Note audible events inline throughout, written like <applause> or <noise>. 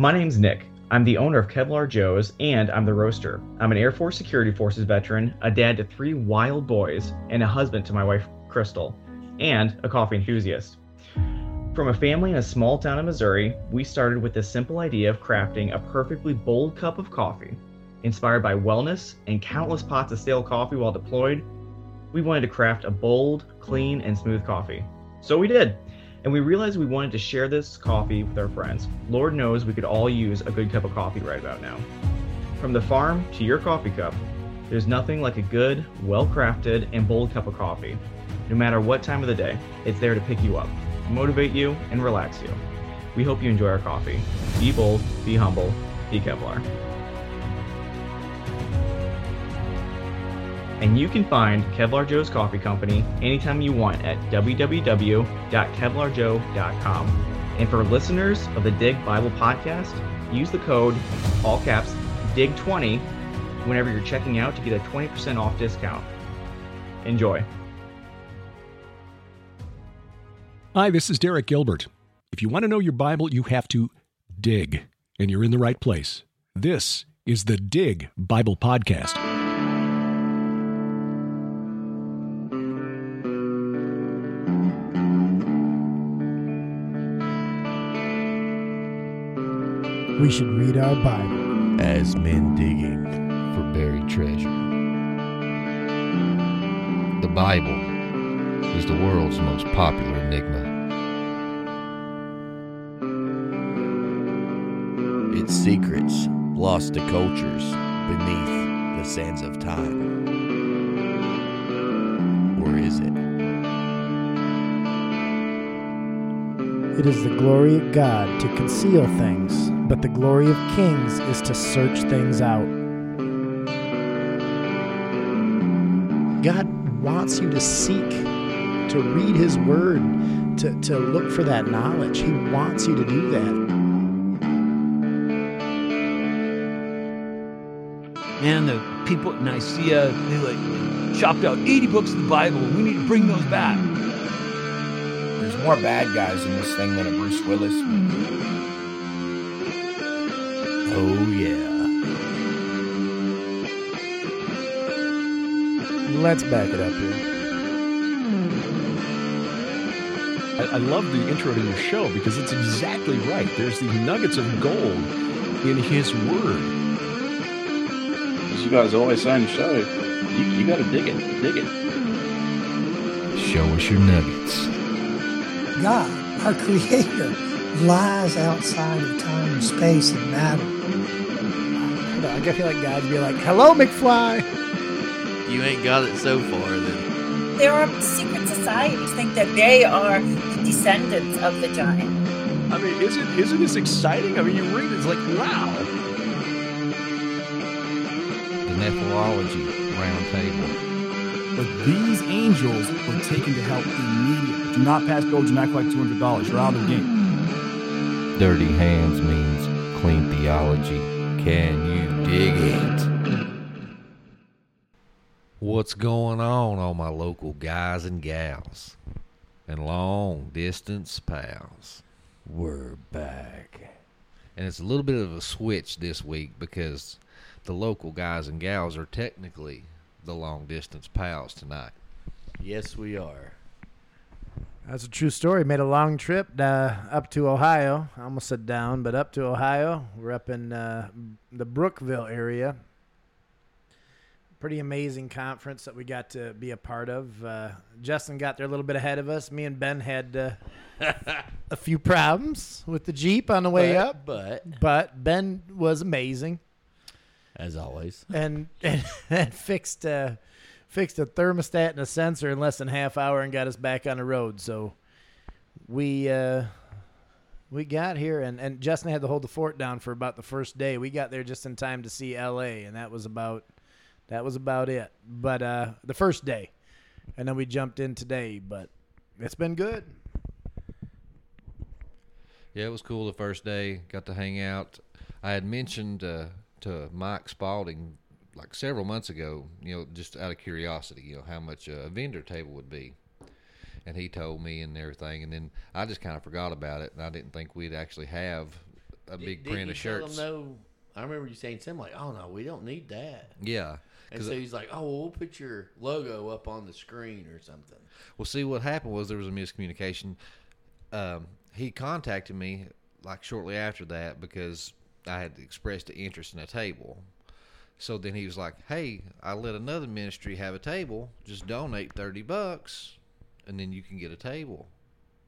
My name's Nick. I'm the owner of Kevlar Joe's and I'm the roaster. I'm an Air Force Security Forces veteran, a dad to three wild boys, and a husband to my wife, Crystal, and a coffee enthusiast. From a family in a small town in Missouri, we started with the simple idea of crafting a perfectly bold cup of coffee. Inspired by wellness and countless pots of stale coffee while deployed, we wanted to craft a bold, clean, and smooth coffee. So we did. And we realized we wanted to share this coffee with our friends. Lord knows we could all use a good cup of coffee right about now. From the farm to your coffee cup, there's nothing like a good, well crafted, and bold cup of coffee. No matter what time of the day, it's there to pick you up, motivate you, and relax you. We hope you enjoy our coffee. Be bold, be humble, be Kevlar. And you can find Kevlar Joe's Coffee Company anytime you want at www.kevlarjoe.com. And for listeners of the Dig Bible podcast, use the code, all caps, DIG20 whenever you're checking out to get a 20% off discount. Enjoy. Hi, this is Derek Gilbert. If you want to know your Bible, you have to dig, and you're in the right place. This is the Dig Bible Podcast. We should read our Bible. as men digging for buried treasure. The Bible is the world's most popular enigma. Its secrets lost to cultures beneath the sands of time. Or is it? It is the glory of God to conceal things, but the glory of kings is to search things out. God wants you to seek, to read His Word, to, to look for that knowledge. He wants you to do that. Man, the people at Nicaea, they like chopped out 80 books of the Bible. We need to bring those back. There's more bad guys in this thing than a Bruce Willis movie. Oh, yeah. Let's back it up here. I, I love the intro to your show because it's exactly right. There's these nuggets of gold in His Word. As you guys always say on the show, you, you got to dig it, dig it. Show us your nuggets. God, our Creator, lies outside of time and space and matter. I don't know, I feel like God'd be like, "Hello, McFly." You ain't got it so far, then. There are secret societies think that they are the descendants of the giant. I mean, isn't isn't this exciting? I mean, you read it, it's like, wow. The Nephrology Round Table. But these angels were taken to help immediately. Do not pass go, do not collect $200. You're out of the game. Dirty hands means clean theology. Can you dig it? What's going on, all my local guys and gals and long distance pals? We're back. And it's a little bit of a switch this week because the local guys and gals are technically the long distance pals tonight. Yes, we are. That's a true story. Made a long trip uh, up to Ohio. I almost said down, but up to Ohio. We're up in uh, the Brookville area. Pretty amazing conference that we got to be a part of. Uh, Justin got there a little bit ahead of us. Me and Ben had uh, <laughs> a few problems with the Jeep on the way But- up, but- but Ben was amazing As always. and <laughs> and, and fixed uh, fixed a thermostat and a sensor in less than half hour and got us back on the road. So we uh, we got here and and Justin had to hold the fort down for about the first day. We got there just in time to see L.A. and that was about that was about it. But uh, the first day, and then we jumped in today. But it's been good. Yeah, it was cool the first day. Got to hang out. I had mentioned uh, to Mike Spalding like several months ago, you know, just out of curiosity, you know, how much a vendor table would be. And he told me and everything. And then I just kind of forgot about it. And I didn't think we'd actually have a Di- big print of shirts. No, I remember you saying something like, "Oh no, we don't need that." Yeah, And so he's like, "Oh, well, we'll put your logo up on the screen or something." Well, see, what happened was there was a miscommunication. Um, he contacted me like shortly after that because I had expressed an interest in a table. So then he was like, "Hey, I let another ministry have a table. Just donate thirty bucks, and then you can get a table."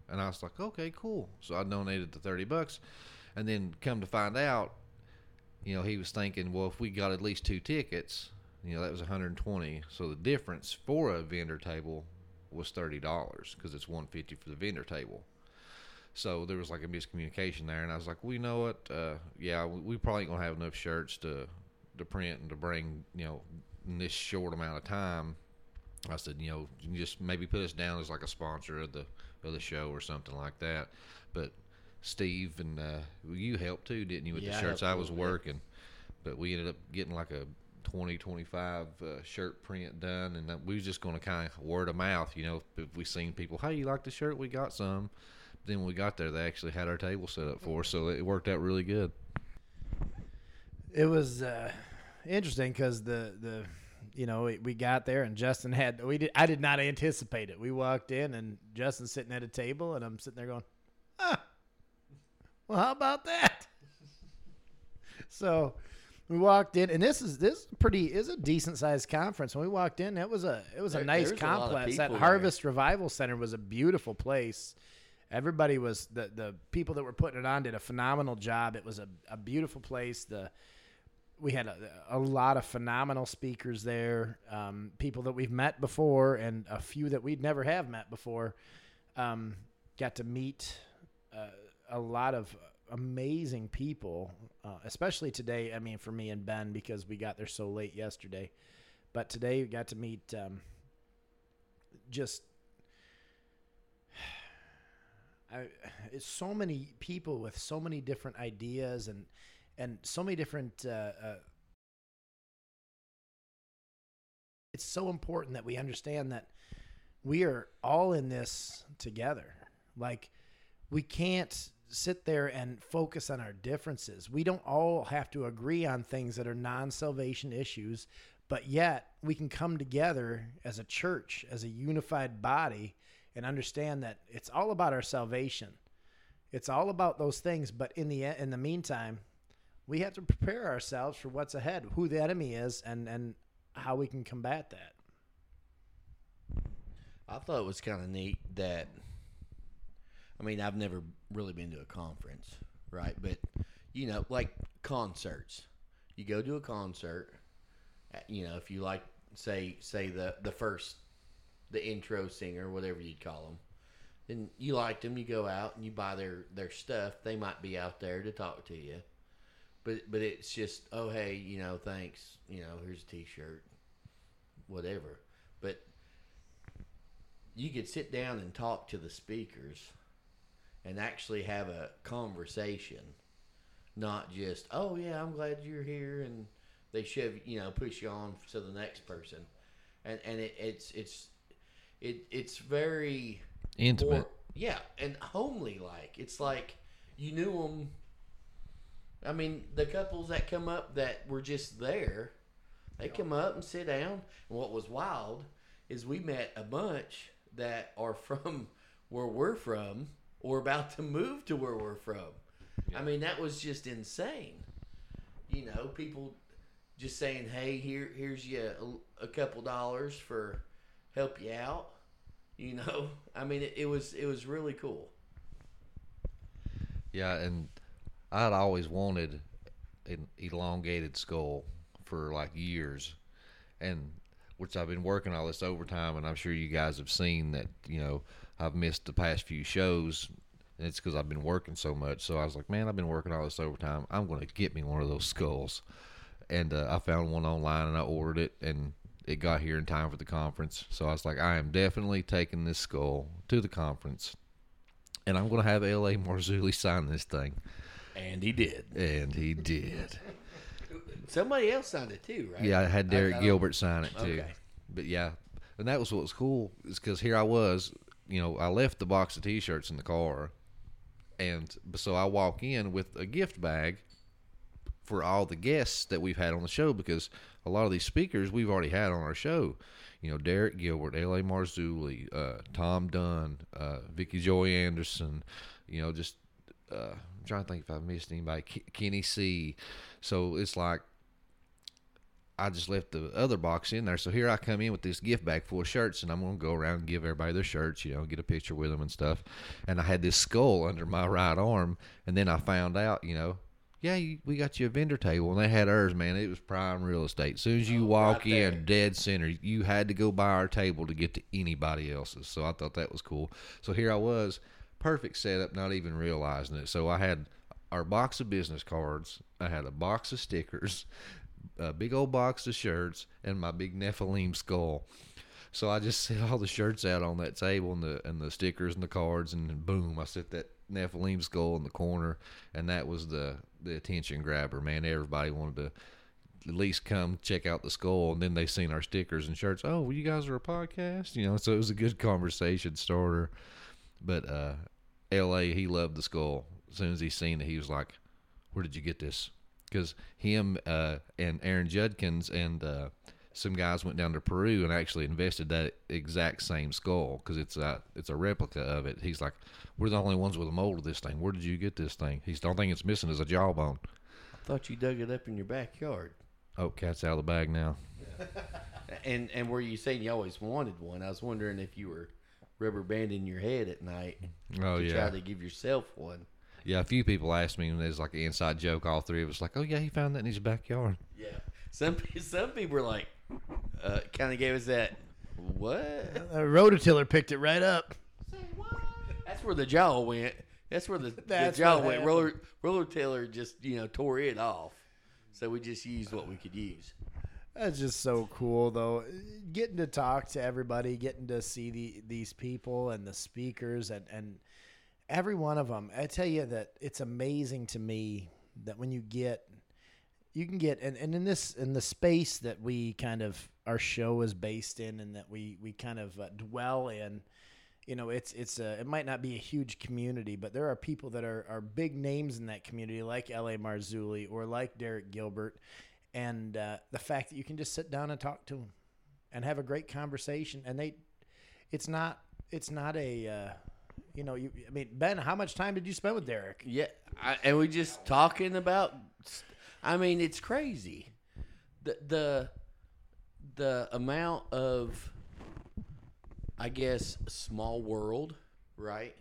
And I was like, "Okay, cool." So I donated the thirty bucks, and then come to find out, you know, he was thinking, well, if we got at least two tickets, you know, that was 120. So the difference for a vendor table was thirty dollars because it's 150 for the vendor table. So there was like a miscommunication there, and I was like, well, you know what? Uh, yeah, we, we probably ain't gonna have enough shirts to to print and to bring, you know, in this short amount of time. I said, you know, you can just maybe put us down as like a sponsor of the of the show or something like that. But Steve and uh, you helped too, didn't you, with Yeah, the shirts? I, I was working, but we ended up getting like a 20, 25 uh, shirt print done, and we was just going to kind of word of mouth, you know, if, if we seen people, hey, you like the shirt? We got some. Then when we got there, they actually had our table set up for us, so it worked out really good. It was uh, interesting because the the you know we, we got there and Justin had we did I did not anticipate it. We walked in and Justin's sitting at a table and I'm sitting there going, ah, well how about that? <laughs> so we walked in and this is this is pretty is a decent sized conference. When we walked in, it was a it was There- a nice there was a complex. That people Harvest Revival Center was a beautiful place. Everybody was the the people that were putting it on did a phenomenal job. It was a, a beautiful place. The we had a, a lot of phenomenal speakers there, um, people that we've met before, and a few that we'd never have met before. Um, got to meet uh, a lot of amazing people, uh, especially today. I mean, for me and Ben, because we got there so late yesterday, but today we got to meet um, just <sighs> I, so many people with so many different ideas and and so many different. Uh, uh, it's so important that we understand that we are all in this together. Like we can't sit there and focus on our differences. We don't all have to agree on things that are non-salvation issues, but yet we can come together as a church, as a unified body and understand that it's all about our salvation. It's all about those things, but in the in the meantime, we have to prepare ourselves for what's ahead, who the enemy is, and and how we can combat that. I thought it was kind of neat that. I mean, I've never really been to a conference, right? But you know, like concerts, you go to a concert. uh, You know, if you like, say, say the the first, the intro singer, whatever you'd call them, then you liked them. You go out and you buy their their stuff. They might be out there to talk to you, but but it's just, oh hey, you know, thanks. You know, here's a T-shirt, whatever. But you could sit down and talk to the speakers and actually have a conversation not just oh yeah i'm glad you're here and they shove you know push you on to the next person and and it, it's it's it it's very Intimate. or- yeah and homely like it's like you knew them i mean the couples that come up that were just there they come up and sit down and what was wild is we met a bunch that are <laughs> from where we're from or about to move to where we're from. I mean, that was just insane. You know, people just saying, "Hey, here, here's you a, a couple dollars for help you out." You know, <laughs> I mean, it, it was it was really cool. Yeah, and I'd always wanted an elongated skull for like years, and which I've been working all this overtime, and I'm sure you guys have seen that. You know, I've missed the past few shows, and it's because I've been working so much. So I was like, man, I've been working all this overtime. I'm going to get me one of those skulls, and uh, I found one online and I ordered it, and it got here in time for the conference. So I was like, I am definitely taking this skull to the conference and I'm going to have L.A. Marzulli sign this thing. And he did. And he did. Somebody else signed it too, right? Yeah, I had Derek I Gilbert sign it too. Okay. But yeah, and that was what was cool is because here I was, you know, I left the box of T-shirts in the car, and so I walk in with a gift bag for all the guests that we've had on the show because a lot of these speakers we've already had on our show. You know, Derek Gilbert, L.A. Marzulli, uh, Tom Dunn, uh, Vicky Joy Anderson. You know, just uh, I'm trying to think if I missed anybody. Ke- Kenny C. So it's like I just left the other box in there. So here I come in with this gift bag full of shirts, and I'm gonna go around and give everybody their shirts, you know, get a picture with them and stuff. And I had this skull under my right arm, and then I found out, you know, yeah, you, we got you a vendor table, and they had ours, man. It was prime real estate. As soon as you walk in, dead center, you had to go by our table to get to anybody else's. So I thought that was cool. So here I was, perfect setup, not even realizing it. So I had our box of business cards. I had a box of stickers, a big old box of shirts, and my big Nephilim skull. So I just <laughs> set all the shirts out on that table and the and the stickers and the cards, and boom, I set that Nephilim skull in the corner, and that was the the attention grabber. Man, everybody wanted to at least come check out the skull, and then they seen our stickers and shirts. Oh, well, you guys are a podcast, you know. So it was a good conversation starter. But uh, L.A. he loved the skull. As soon as he seen it, he was like, "Where did you get this?" Because him uh, and Aaron Judkins and uh, some guys went down to Peru and actually invested that exact same skull because it's a it's a replica of it. He's like, "We're the only ones with a mold of this thing. Where did you get this thing?" He's the only thing it's missing is a jawbone. I thought you dug it up in your backyard. Oh, cat's out of the bag now. <laughs> And and were you saying you always wanted one? I was wondering if you were rubber band in your head at night Oh, to yeah. try to give yourself one. Yeah, a few people asked me, and there's like an inside joke. All three of us like, "Oh yeah, he found that in his backyard." Yeah. Some some people were like, uh, kind of gave us that. What? A rototiller picked it right up. That's where the jaw went. That's where the, the jaw went. happened. Roller roller tiller just you know tore it off. So we just used what we could use. That's just so cool, though. Getting to talk to everybody, getting to see the these people and the speakers, and and every one of them. I tell you that it's amazing to me that when you get, you can get, and, and in this in the space that we kind of our show is based in, and that we we kind of uh, dwell in. You know, it's it's a it might not be a huge community, but there are people that are are big names in that community, like L.A. Marzulli or like Derek Gilbert, and uh, the fact that you can just sit down and talk to them and have a great conversation and they it's not it's not a uh, you know you i mean ben how much time did you spend with derek Yeah, I, and we just talking about. I mean, it's crazy. The the the amount of, I guess, small world, right?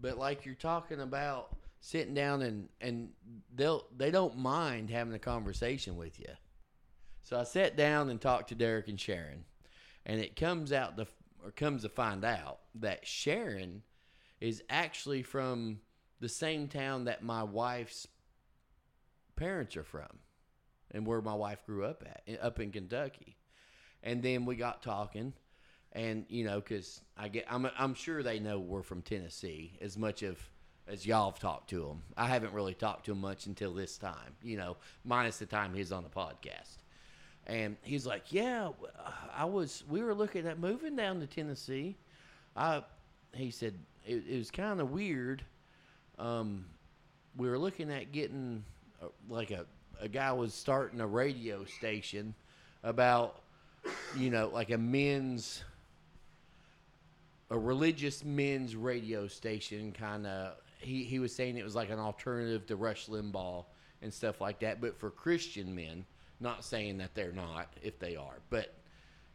But like you're talking about sitting down and and they'll they don't mind having a conversation with you. So I sat down and talked to Derek and Sharon, and it comes out the or comes to find out that Sharon is actually from the same town that my wife's parents are from and where my wife grew up at up in Kentucky. And then we got talking and you know cuz I get I'm I'm sure they know we're from Tennessee as much of as y'all have talked to him. I haven't really talked to him much until this time, you know, minus the time he's on the podcast. And he's like, "Yeah, I was. We were looking at moving down to Tennessee. I," he said, "it, it was kind of weird. Um, we were looking at getting uh, like a a guy was starting a radio station about, you know, like a men's." A religious men's radio station, kind of. He he was saying it was like an alternative to Rush Limbaugh and stuff like that, but for Christian men. Not saying that they're not, if they are, but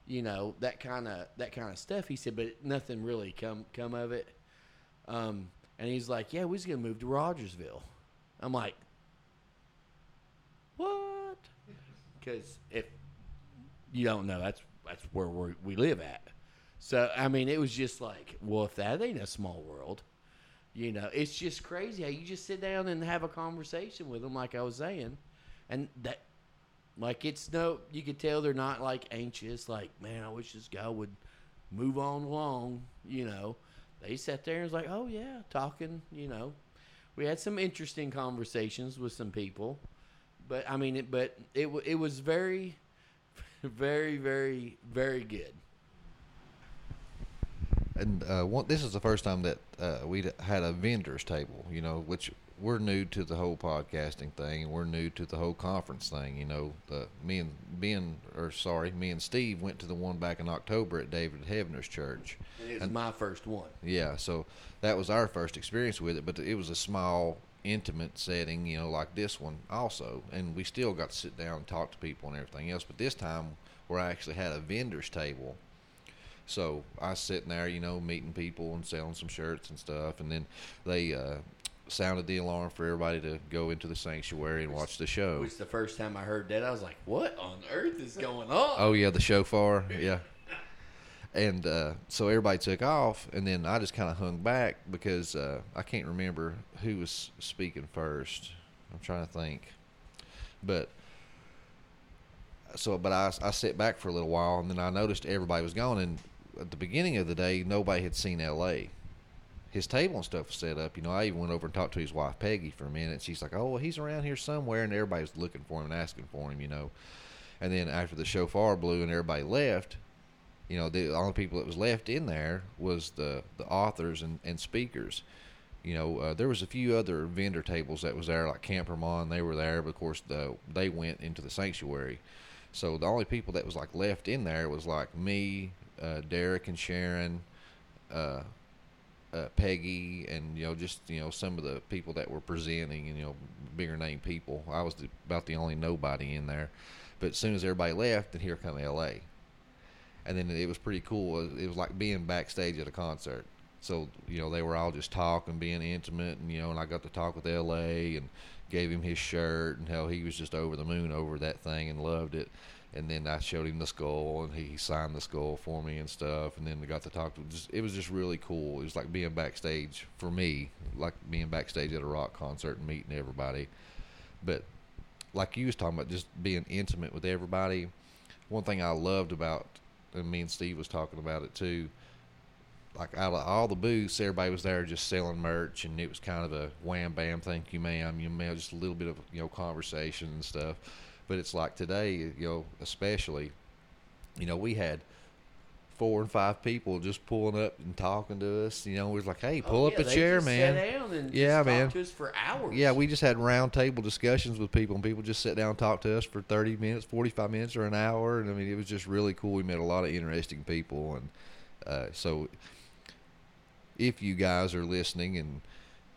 you know that kind of that kind of stuff. He said, but nothing really come come of it. Um, and he's like, yeah, we was gonna move to Rogersville. I'm like, what? Because if you don't know, that's that's where we we live at. So I mean, it was just like, well, if that ain't a small world, you know, it's just crazy how you just sit down and have a conversation with them, like I was saying, and that like it's no, you could tell they're not like anxious. Like, man, I wish this guy would move on along. You know, they sat there and was like, oh yeah, talking. You know, we had some interesting conversations with some people, but I mean, it, but it it was very, <laughs> very, very, very good. And uh, one, this is the first time that uh, we had a vendors table. You know, which we're new to the whole podcasting thing, and we're new to the whole conference thing. You know, the me and Ben, or sorry, me and Steve went to the one back in October at David Heavener's church. And it was my first one. Yeah, so that was our first experience with it, but it was a small, intimate setting, you know, like this one also, and we still got to sit down and talk to people and everything else. But this time, where I actually had a vendors table. So I was sitting there, you know, meeting people and selling some shirts and stuff, and then they uh, sounded the alarm for everybody to go into the sanctuary and watch the show. Which the first time I heard that, I was like, "What on earth is going on?" Oh yeah, the shofar, yeah. And uh, so everybody took off, and then I just kind of hung back because uh, I can't remember who was speaking first. I'm trying to think, but so but I I sat back for a little while, and then I noticed everybody was gone. And at the beginning of the day, nobody had seen L.A. His table and stuff was set up. You know, I even went over and talked to his wife Peggy for a minute. She's like, "Oh, well, he's around here somewhere," and everybody was looking for him and asking for him. You know, and then after the shofar blew and everybody left, you know, the only people that was left in there was the the authors and, and speakers. You know, uh, there was a few other vendor tables that was there, like Campermon. They were there, but of course, the, they went into the sanctuary. So the only people that was like left in there was like me, uh, Derek, and Sharon, uh, uh, Peggy, and you know just you know some of the people that were presenting, and you know bigger name people. I was the, about the only nobody in there. But as soon as everybody left, then here come L.A and then it was pretty cool. It was like being backstage at a concert. So you know they were all just talking, being intimate, and you know, and I got to talk with L.A. and gave him his shirt, and how he was just over the moon over that thing and loved it. And then I showed him the skull, and he signed the skull for me and stuff. And then we got to talk to. Just, it was just really cool. It was like being backstage for me, like being backstage at a rock concert and meeting everybody. But like you was talking about, just being intimate with everybody. One thing I loved about and me and Steve was talking about it too. Like out of all the booths, everybody was there just selling merch, and it was kind of a wham bam, thank you, ma'am, you ma'am, just a little bit of you know conversation and stuff. But it's like today, you know, especially, you know, we had four and five people just pulling up and talking to us. You know, we was like, "Hey, pull Oh, up a chair, man." sat down and yeah, man. talked to us for hours. Yeah, we just had round table discussions with people, and people just sat down and talked to us for thirty minutes, forty-five minutes, or an hour. And I mean, it was just really cool. We met a lot of interesting people, and uh, so if you guys are listening and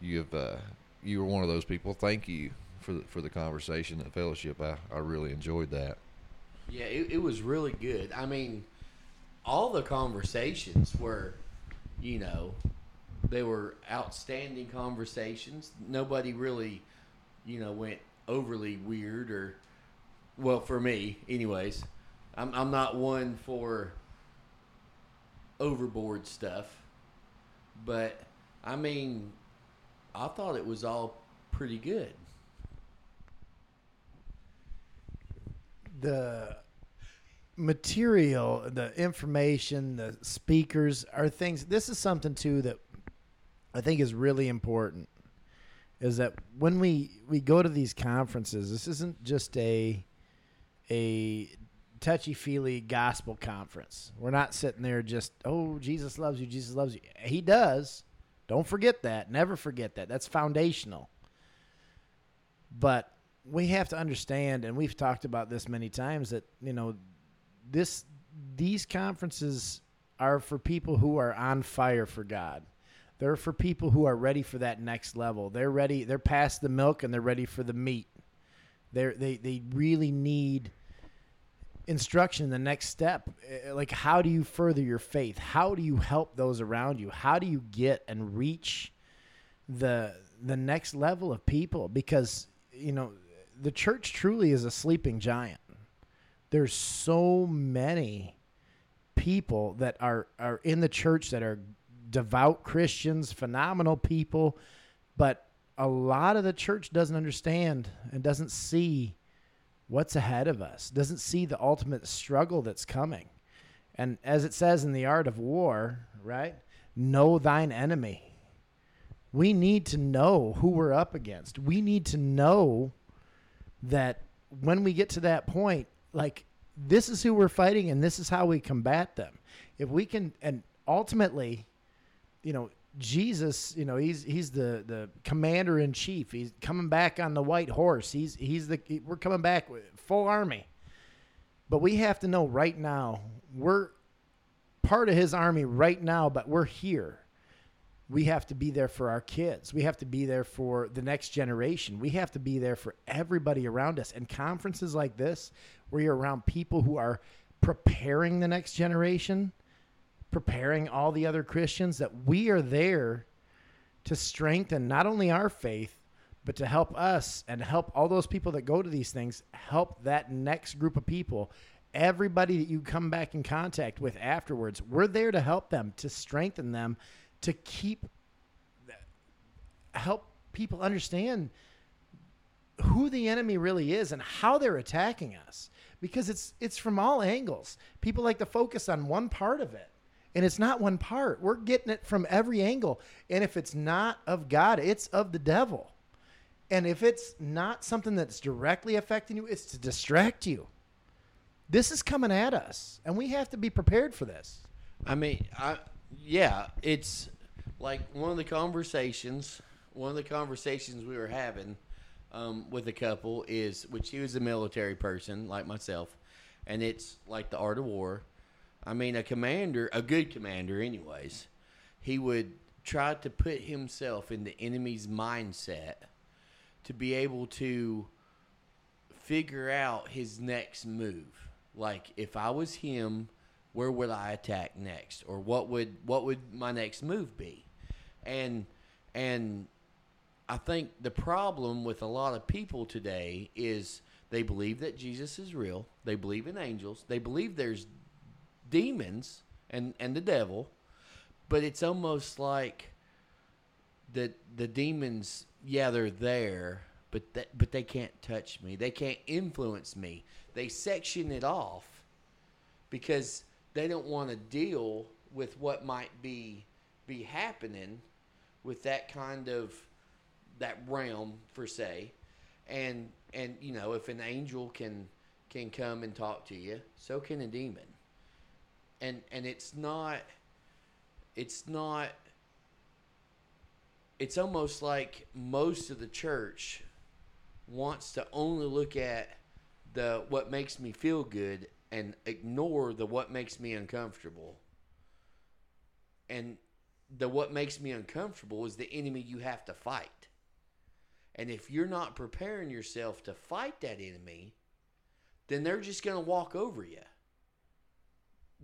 you've uh, you were one of those people, thank you for the, for the conversation and fellowship. I, I really enjoyed that. Yeah, it, it was really good. I mean, all the conversations were, you know, they were outstanding conversations. Nobody really, you know, went overly weird or, well, for me, anyways. I'm I'm not one for overboard stuff, but I mean, I thought it was all pretty good. The material, the information, the speakers are things. This is something too that I think is really important. Is that when we we go to these conferences, this isn't just a a touchy feely gospel conference. We're not sitting there just oh Jesus loves you, Jesus loves you. He does. Don't forget that. Never forget that. That's foundational. But we have to understand, and we've talked about this many times, that you know, this these conferences are for people who are on fire for God. They're for people who are ready for that next level. They're ready. They're past the milk and they're ready for the meat. They they they really need instruction the next step. Eh, Like how do you further your faith? How do you help those around you? How do you get and reach the the next level of people? Because you know the church truly is a sleeping giant. There's so many people that are are in the church that are devout Christians, phenomenal people, but a lot of the church doesn't understand and doesn't see what's ahead of us, doesn't see the ultimate struggle that's coming. And as it says in the art of war, right? Know thine enemy. We need to know who we're up against. We need to know that when we get to that point, like this is who we're fighting and this is how we combat them. If we can, and ultimately, you know, Jesus, you know, he's he's the the commander in chief. He's coming back on the white horse. He's he's the we're coming back with full army. But we have to know right now we're part of his army right now, but we're here. We have to be there for our kids. We have to be there for the next generation. We have to be there for everybody around us. And conferences like this, where you're around people who are preparing the next generation, preparing all the other Christians, that we are there to strengthen not only our faith, but to help us and help all those people that go to these things, help that next group of people. Everybody that you come back in contact with afterwards, we're there to help them, to strengthen them, to keep, help people understand who the enemy really is and how they're attacking us because it's it's from all angles. People like to focus on one part of it. And it's not one part. We're getting it from every angle. And if it's not of God, it's of the devil. And if it's not something that's directly affecting you, it's to distract you. This is coming at us, and we have to be prepared for this. I mean, I yeah, it's like one of the conversations. One of the conversations we were having um, with a couple is, which he was a military person like myself, and it's like the art of war. I mean, a commander, a good commander, anyways, he would try to put himself in the enemy's mindset to be able to figure out his next move. Like if I was him, where would I attack next, or what would what would my next move be? And and I think the problem with a lot of people today is they believe that Jesus is real. They believe in angels. They believe there's demons and and the devil, but it's almost like the the demons. Yeah, they're there, but that, but they can't touch me. They can't influence me. They section it off because they don't want to deal with what might be be happening with that kind of that realm per se. And and you know if an angel can can come and talk to you so can a demon. And and it's not it's not it's almost like most of the church wants to only look at the what makes me feel good and ignore the what makes me uncomfortable. And the what makes me uncomfortable is the enemy you have to fight. And if you're not preparing yourself to fight that enemy then they're just going to walk over you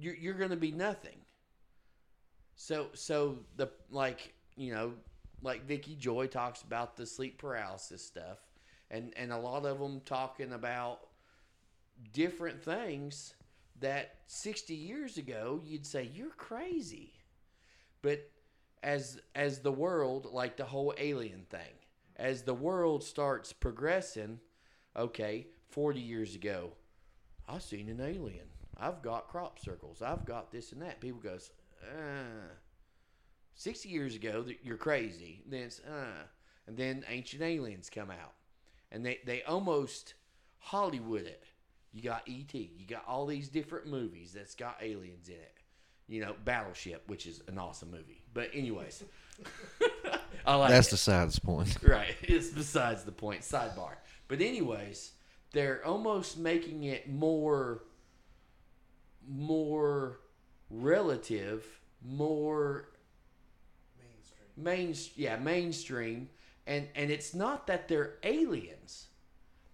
you're, you're going to be nothing. So so the like you know like Vicky Joy talks about the sleep paralysis stuff and and a lot of them talking about different things that 60 years ago you'd say you're crazy. But as as the world like the whole alien thing. As the world starts progressing okay 40 years ago i seen an alien. I've got crop circles. I've got this and that. People goes uh 60 years ago you're crazy. Then it's uh and then ancient aliens come out. And they they almost hollywood it you got et you got all these different movies that's got aliens in it you know battleship which is an awesome movie but anyways <laughs> I like That's it. besides the point. Right. <laughs> It's besides the point. Sidebar. But anyways, they're almost making it more more relative, more mainstream. Main yeah, mainstream. And and it's not that they're aliens.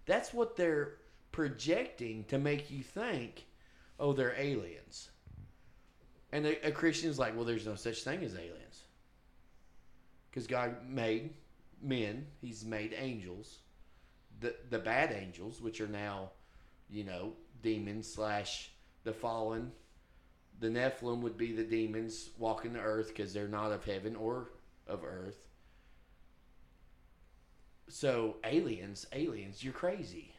That's what they're projecting to make you think, oh, they're aliens. And a, a Christian's like, well, there's no such thing as aliens because God made men. He's made angels, the the bad angels, which are now, you know, demons slash the fallen. The Nephilim would be the demons walking the earth because they're not of heaven or of earth. So aliens, aliens, you're crazy,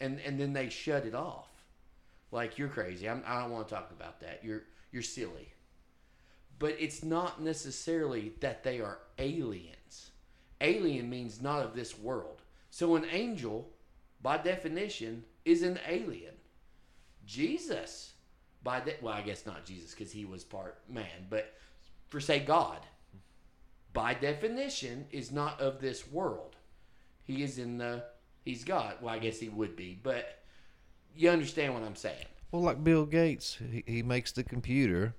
and and then they shut it off, like you're crazy. I'm, I don't want to talk about that. You're you're silly but it's not necessarily that they are aliens. Alien means not of this world. So an angel, by definition, is an alien. Jesus, by de- well, I guess not Jesus because he was part man, but for say God, by definition, is not of this world. He is in the. He's God. Well, I guess he would be, but you understand what I'm saying. Well, like Bill Gates, he, he makes the computer,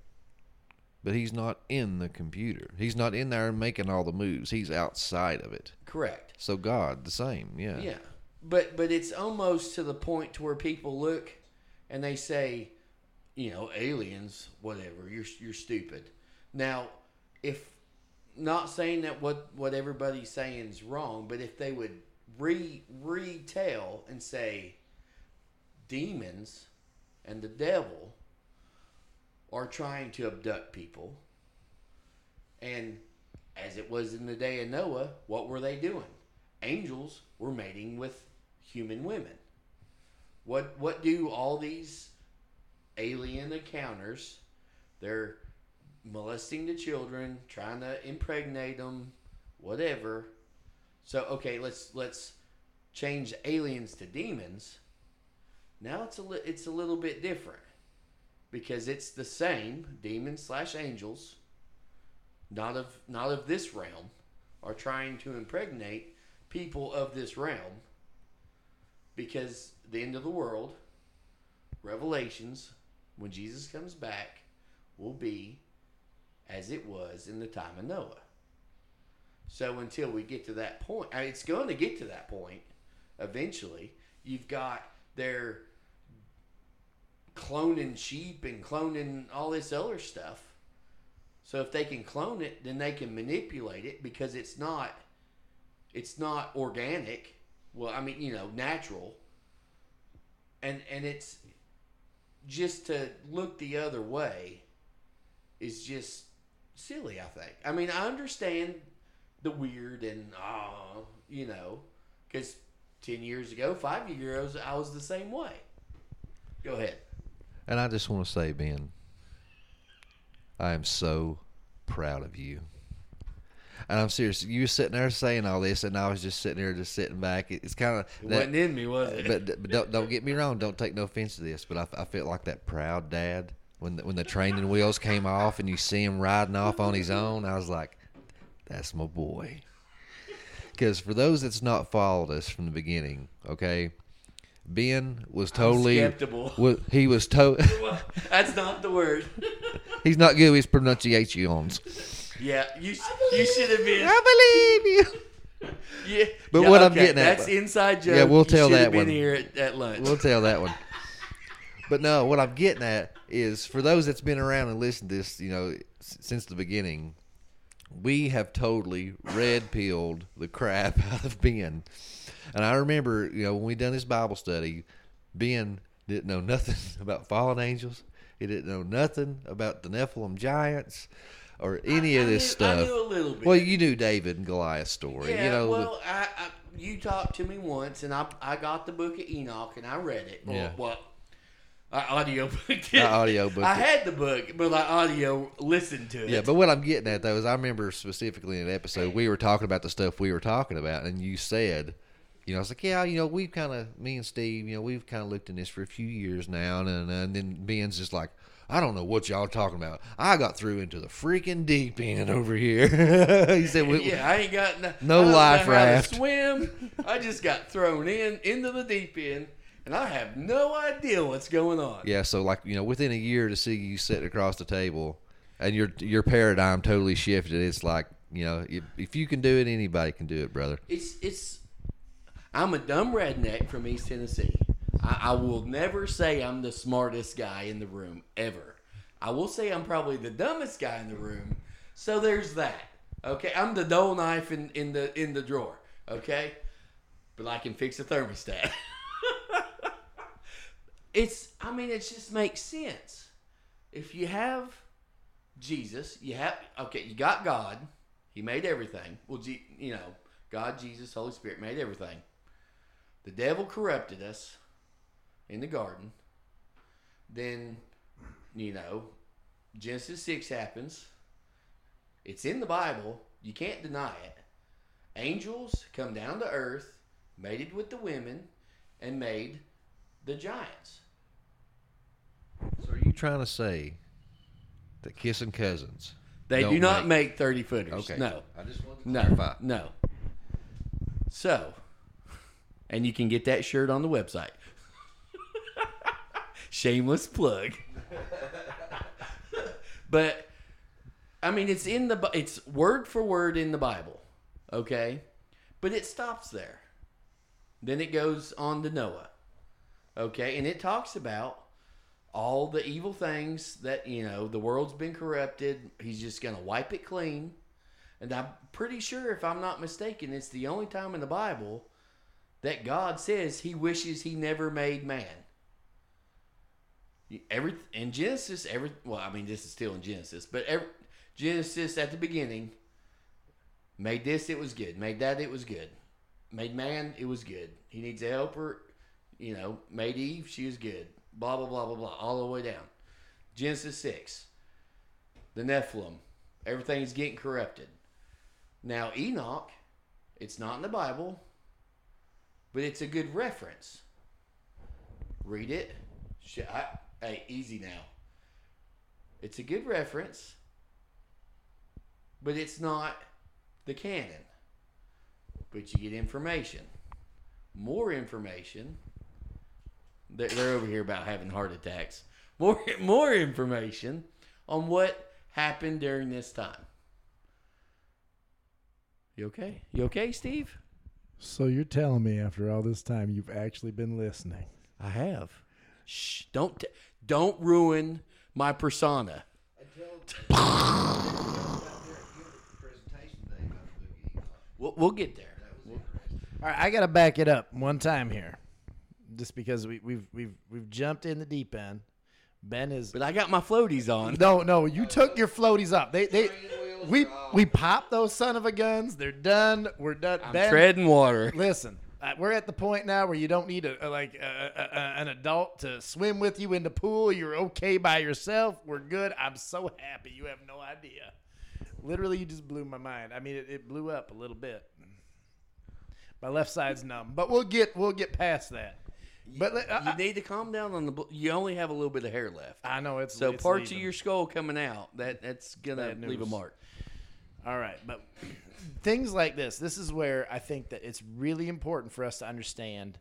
but he's not in the computer. He's not in there making all the moves. He's outside of it. Correct. So God, the same, yeah. Yeah. But but it's almost to the point to where people look and they say, you know, aliens, whatever, you're you're stupid. Now, if not saying that what what everybody's saying is wrong, but if they would re retell and say demons and the devil are trying to abduct people and as it was in the day of Noah, what were they doing? Angels were mating with human women. What what do all these alien encounters? They're molesting the children, trying to impregnate them, whatever. So okay, let's let's change aliens to demons. Now it's a li- it's a little bit different because it's the same demons slash angels, not of not of this realm, are trying to impregnate people of this realm because the end of the world, Revelations, when Jesus comes back, will be as it was in the time of Noah. So until we get to that point, I mean, it's going to get to that point eventually. You've got their cloning sheep and cloning all this other stuff. So if they can clone it, then they can manipulate it because it's not it's not organic. Well, I mean, you know, natural. And and it's just to look the other way is just silly, I think. I mean, I understand the weird and ah, you know, cuz 10 years ago, 5 years ago, I was the same way. Go ahead. And I just want to say, Ben, I am so proud of you. And I'm serious. You were sitting there saying all this, and I was just sitting there, just sitting back. It's kind of It wasn't in me, was it? But, but don't, don't get me wrong. Don't take no offense to this, but I, I felt like that proud dad when the, when the training wheels came off and you see him riding off on his own. I was like, "That's my boy." Because for those that's not followed us from the beginning, okay, Ben was totally skeptical. wa- he was to- <laughs> <laughs> That's not the word. He's not good with his pronunciations. Yeah, you you should have been. I believe you. <laughs> Yeah, But yeah, what I'm getting at, that's inside joke. Yeah, we'll tell should that been one. here at, at lunch. We'll tell that one. But no, what I'm getting at is for those that's been around and listened to this, you know, s- since the beginning, we have totally red pilled the crap <laughs> out of Ben. And I remember, you know, when we done this Bible study, Ben didn't know nothing <laughs> about fallen angels. He didn't know nothing about the Nephilim giants or any of this knew- I stuff. knew a little bit. Well, you knew David and Goliath's story. Yeah, you know, the- well, I, I you talked to me once, and I I got the book of Enoch, and I read it. Well, Yeah. What? I audio booked I audio booked I it. had the book, but I audio listened to it. Yeah, but what I'm getting at though is I remember specifically in an episode we were talking about the stuff we were talking about, and you said, you know, I was like, yeah, you know, we've kind of me and Steve, you know, we've kind of looked in this for a few years now, and and, and then Ben's just like. I don't know what y'all talking about. I got through into the freaking deep end over here. <laughs> he said, we, yeah, I ain't got no, No I don't know life raft. swim. I just got thrown in into the deep end, and I have no idea what's going on. Yeah, so like you know, within a year to see you sitting across the table, and your your paradigm totally shifted. It's like you know, if, if you can do it, anybody can do it, brother. It's it's. I'm a dumb redneck from East Tennessee. I, I will never say I'm the smartest guy in the room ever. I will say I'm probably the dumbest guy in the room. So there's that. Okay, I'm the dull knife in, in the in the drawer. Okay, but I can fix a thermostat. <laughs> it's I mean it just makes sense. If you have Jesus, you have okay, you got God. He made everything. Well, you know, God, Jesus, Holy Spirit made everything. The devil corrupted us in the garden. Then, you know, Genesis 6 happens. It's in the Bible. You can't deny it. Angels come down to earth, mated with the women, and made the giants. So are you trying to say that kissing cousins They do not make- make thirty footers. Okay. No. I just wanted to no, clarify. No. So, and you can get that shirt on the website. <laughs> Shameless plug. <laughs> but I mean, it's in the Bi- it's word for word in the Bible, okay? But it stops there. Then it goes on to Noah, okay, and it talks about all the evil things that you know the world's been corrupted. He's just gonna wipe it clean, and I'm pretty sure, if I'm not mistaken, it's the only time in the Bible that God says He wishes He never made man. Every in Genesis, every well, I mean, this is still in Genesis, but every, Genesis at the beginning made this, it was good. Made that, it was good. Made man, it was good. He needs a helper, you know. Made Eve, she was good. Blah blah blah blah blah, all the way down. Genesis six, the Nephilim, everything's getting corrupted. Now Enoch, it's not in the Bible, but it's a good reference. Read it. I, hey, easy now. It's a good reference, but it's not the canon. But you get information, more information. They're, they're over here about having heart attacks. More, <laughs> more information on what happened during this time. You okay? You okay, Steve? So you're telling me after all this time you've actually been listening? I have. Shh! Don't t- don't ruin my persona. We'll, we'll get there. All right, I got to back it up one time here, just because we, we've we've we've jumped in the deep end. Ben is, but I got my floaties on. No, no, you took your floaties up. They they we we pop those son of a guns. They're done. We're done. I'm ben, treading water. Listen, uh, we're at the point now where you don't need a, a like a, a, a- an adult to swim with you in the pool. You're okay by yourself. We're good. I'm so happy. You have no idea. Literally, you just blew my mind. I mean, it, it blew up a little bit. My left side's numb, but we'll get we'll get past that. But I- you need to calm down on the. bl- You only have a little bit of hair left. I know it's so it's parts leaving. of your skull coming out. That that's gonna Bad leave a mark. All right, but things like this, this is where I think that it's really important for us to understand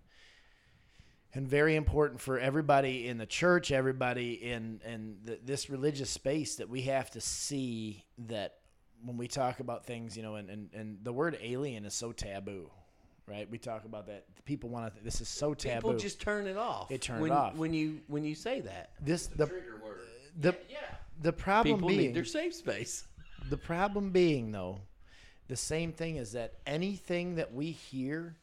and very important for everybody in the church, everybody in in the, this religious space that we have to see that when we talk about things, you know, and and, and the word alien is so taboo. Right, we talk about that. People want to. This is so taboo. People just turn it off. They turn when, it off. when you when you say that. this the the the problem People being need their safe space. <laughs> the problem being, though, the same thing is that anything that we hear,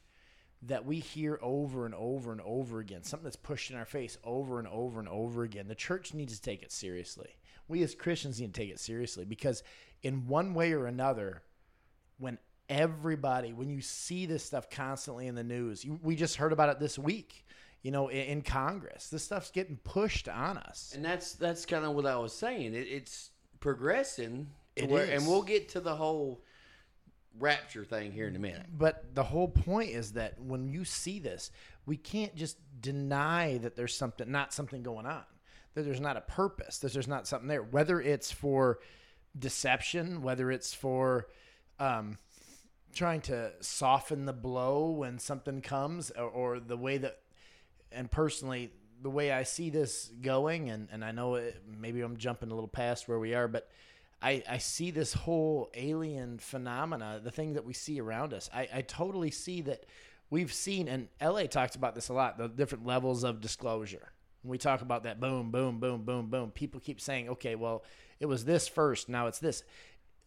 that we hear over and over and over again, something that's pushed in our face over and over and over again, the church needs to take it seriously. We as Christians need to take it seriously because, in one way or another, when everybody, when you see this stuff constantly in the news, you, we just heard about it this week. You know, in, in Congress, this stuff's getting pushed on us. And that's that's kind of what I was saying. It, it's progressing. to It where, and we'll get to the whole rapture thing here in a minute. But the whole point is that when you see this, we can't just deny that there's something, not something going on, that there's not a purpose, that there's not something there. Whether it's for deception, whether it's for um, trying to soften the blow when something comes, or, or the way that, and personally, the way I see this going, and, and I know it, maybe I'm jumping a little past where we are, but I, I see this whole alien phenomena, the thing that we see around us. I, I totally see that we've seen, and LA talks about this a lot, the different levels of disclosure. We talk about that boom, boom, boom, boom, boom, people keep saying, okay, well, it was this first, now it's this.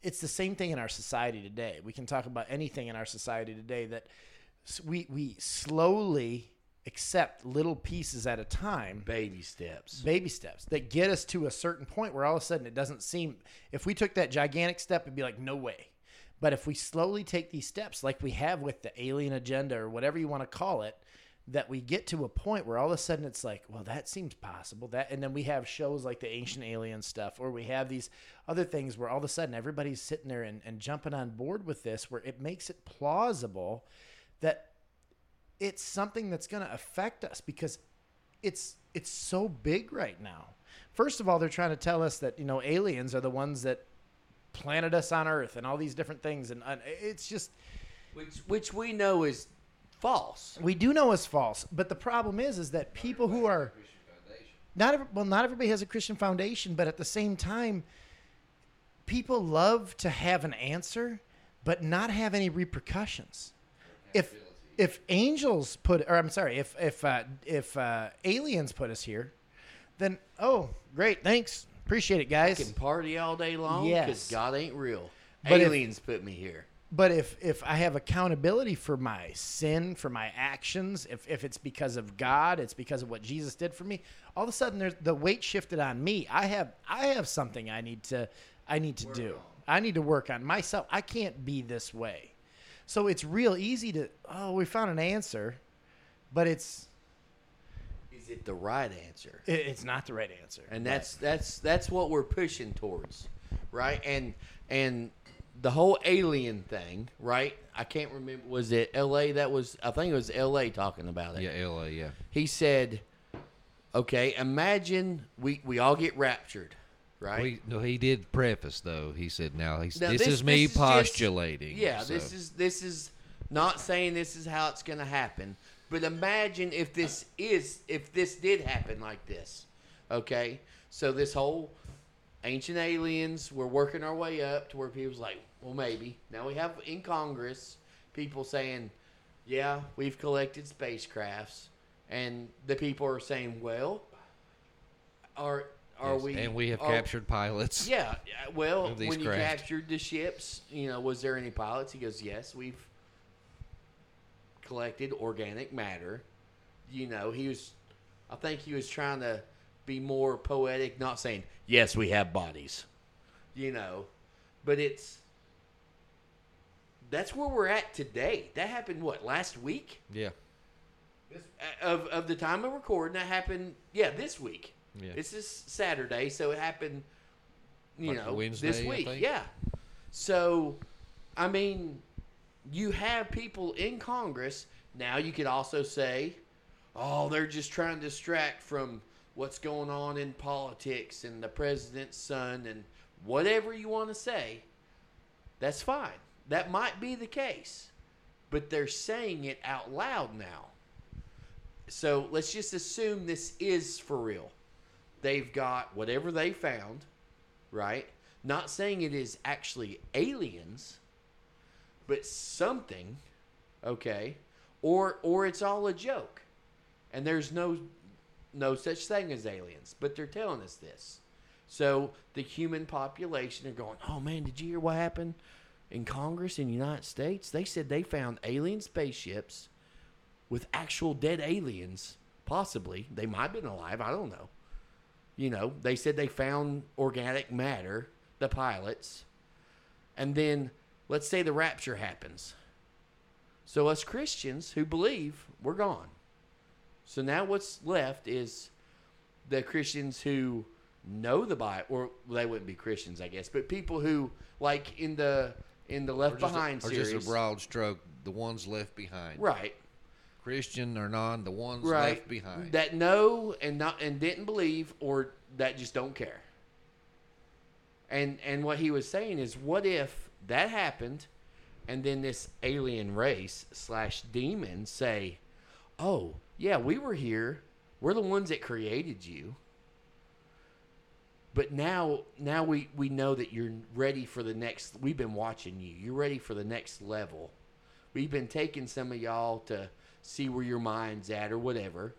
It's the same thing in our society today. We can talk about anything in our society today that we, we slowly accept little pieces at a time Baby steps. baby steps that get us to a certain point where all of a sudden it doesn't seem if we took that gigantic step it'd be like no way but if we slowly take these steps like we have with the alien agenda or whatever you want to call it that we get to a point where all of a sudden it's like well that seems possible that and then we have shows like the ancient alien stuff or we have these other things where all of a sudden everybody's sitting there and, and jumping on board with this where it makes it plausible that it's something that's going to affect us because it's it's so big right now. First of all, they're trying to tell us that you know aliens are the ones that planted us on Earth and all these different things, and uh, it's just which which we know is false. we do know it's false. But the problem is, is that people who are not every, well, not everybody has a Christian foundation, but at the same time, people love to have an answer, but not have any repercussions. If if angels put, or I'm sorry, if if uh, if uh, aliens put us here, then oh great, thanks, appreciate it, I guys. can party all day long Yes. because God ain't real. But if- Aliens put me here. But if if I have accountability for my sin, for my actions, if if it's because of God, it's because of what Jesus did for me. All of a sudden, there's the weight shifted on me. I have I have something I need to I need to do. I need to work on myself. I can't be this way. So it's real easy to oh we found an answer, but it's Is it the right answer? it, it's not the right answer. and that's that's that's what we're pushing towards, right? And and the whole alien thing, right? I can't remember. Was it L.A. that was? I think it was L.A. talking about it. Yeah, L.A. Yeah. He said, "Okay, imagine we we all get raptured, right? We, no, he did preface though. He said, "Now he's, Now, this, is me just- postulating." yeah, so- this is this is not saying this is how it's going to happen, but imagine if this is if this did happen like this. Okay, so this whole ancient aliens, we're working our way up to where people's like, well, maybe now we have in Congress people saying, yeah, we've collected spacecrafts, and the people are saying, well, are are Yes, we? and we have are- captured pilots. <laughs> yeah, yeah, well, when you craft. captured the ships, you know, was there any pilots? He goes, yes, we've collected organic matter. You know, he was, I think he was trying to be more poetic, not saying, yes, we have bodies, you know, but it's, that's where we're at today. That happened, what, last week? Yeah. Uh, of, of the time of recording, that happened, yeah, this week. Yeah. This is Saturday, so it happened, you Like know, Wednesday, this week. Yeah. So, I mean, you have people in Congress. Now you could also say, oh, they're just trying to distract from what's going on in politics and the president's son and whatever you want to say. That's fine. That might be the case. But they're saying it out loud now. So let's just assume this is for real. They've got whatever they found, right? Not saying it is actually aliens, but something, okay? Or or it's all a joke. And there's no no such thing as aliens, but they're telling us this. So the human population are going, "Oh man, did you hear what happened in Congress in the United States? They said they found alien spaceships with actual dead aliens, possibly. They might have been alive, I don't know. You know, they said they found organic matter, the pilots. And then let's say the rapture happens. So us Christians who believe, we're gone. So now what's left is the Christians who know the Bible, or they wouldn't be Christians, I guess, but people who, like in the in the Left just a- Behind or series, just a broad stroke, the ones left behind. right? Christian or non, the ones right left behind. that know and not and didn't believe or that just don't care and and what he was saying is what if that happened and then this alien race slash demon say oh yeah we were here we're the ones that created you but now now we we know that you're ready for the next we've been watching you you're ready for the next level we've been taking some of y'all to see where your mind's at or whatever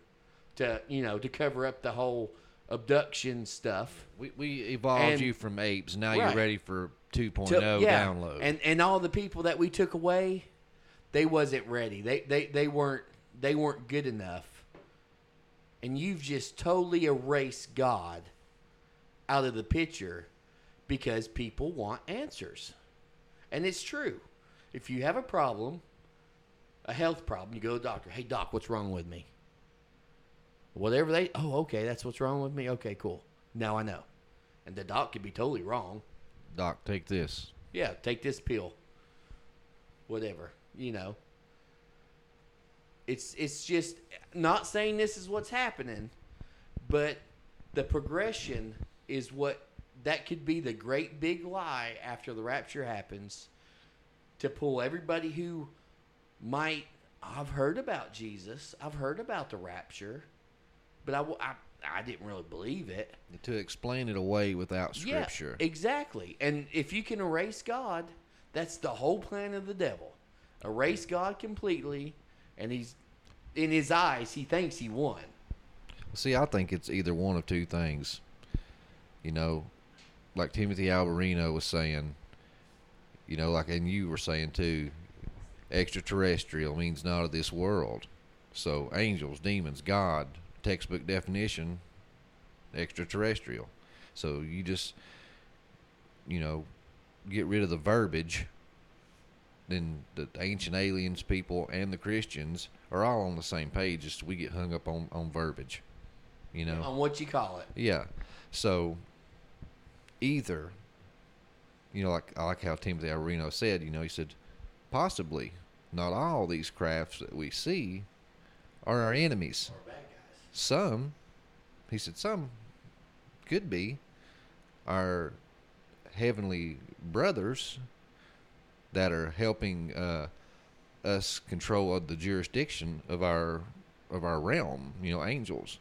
to you know to cover up the whole abduction stuff we, we evolved And- you from apes. Now Right. you're ready for 2.0 to- yeah. download. and and all the people that we took away they wasn't ready they they they weren't they weren't good enough and you've just totally erased god out of the picture because people want answers. And it's true. If you have a problem a health problem you go to the doctor hey doc what's wrong with me? Whatever they oh okay that's what's wrong with me? Okay cool. Now i know. And the doc could be totally wrong. Doc, take this. yeah, take this pill. Whatever, you know. It's it's just not saying this is what's happening, but the progression is what that could be the great big lie after the rapture happens to pull everybody who might I've heard about Jesus, I've heard about the rapture, but I, I I didn't really believe it. To explain it away without scripture. Yeah, exactly. And if you can erase God, that's the whole plan of the devil. Erase God completely, and he's in his eyes, he thinks he won. See, I think it's either one of two things. You know, like Timothy Alberino was saying, you know, like, and you were saying too, extraterrestrial means not of this world. So, angels, demons, God, textbook definition, extraterrestrial. So, you just, you know, get rid of the verbiage, then the ancient aliens people and the Christians are all on the same page. Just we get hung up on, on verbiage, you know. On what you call it. Yeah. So either, you know, like I like how Timothy Alberino said, you know, he said, possibly not all these crafts that we see are our enemies. Some, he said, some could be our heavenly brothers that are helping uh, us control the jurisdiction of our of our realm. You know, angels.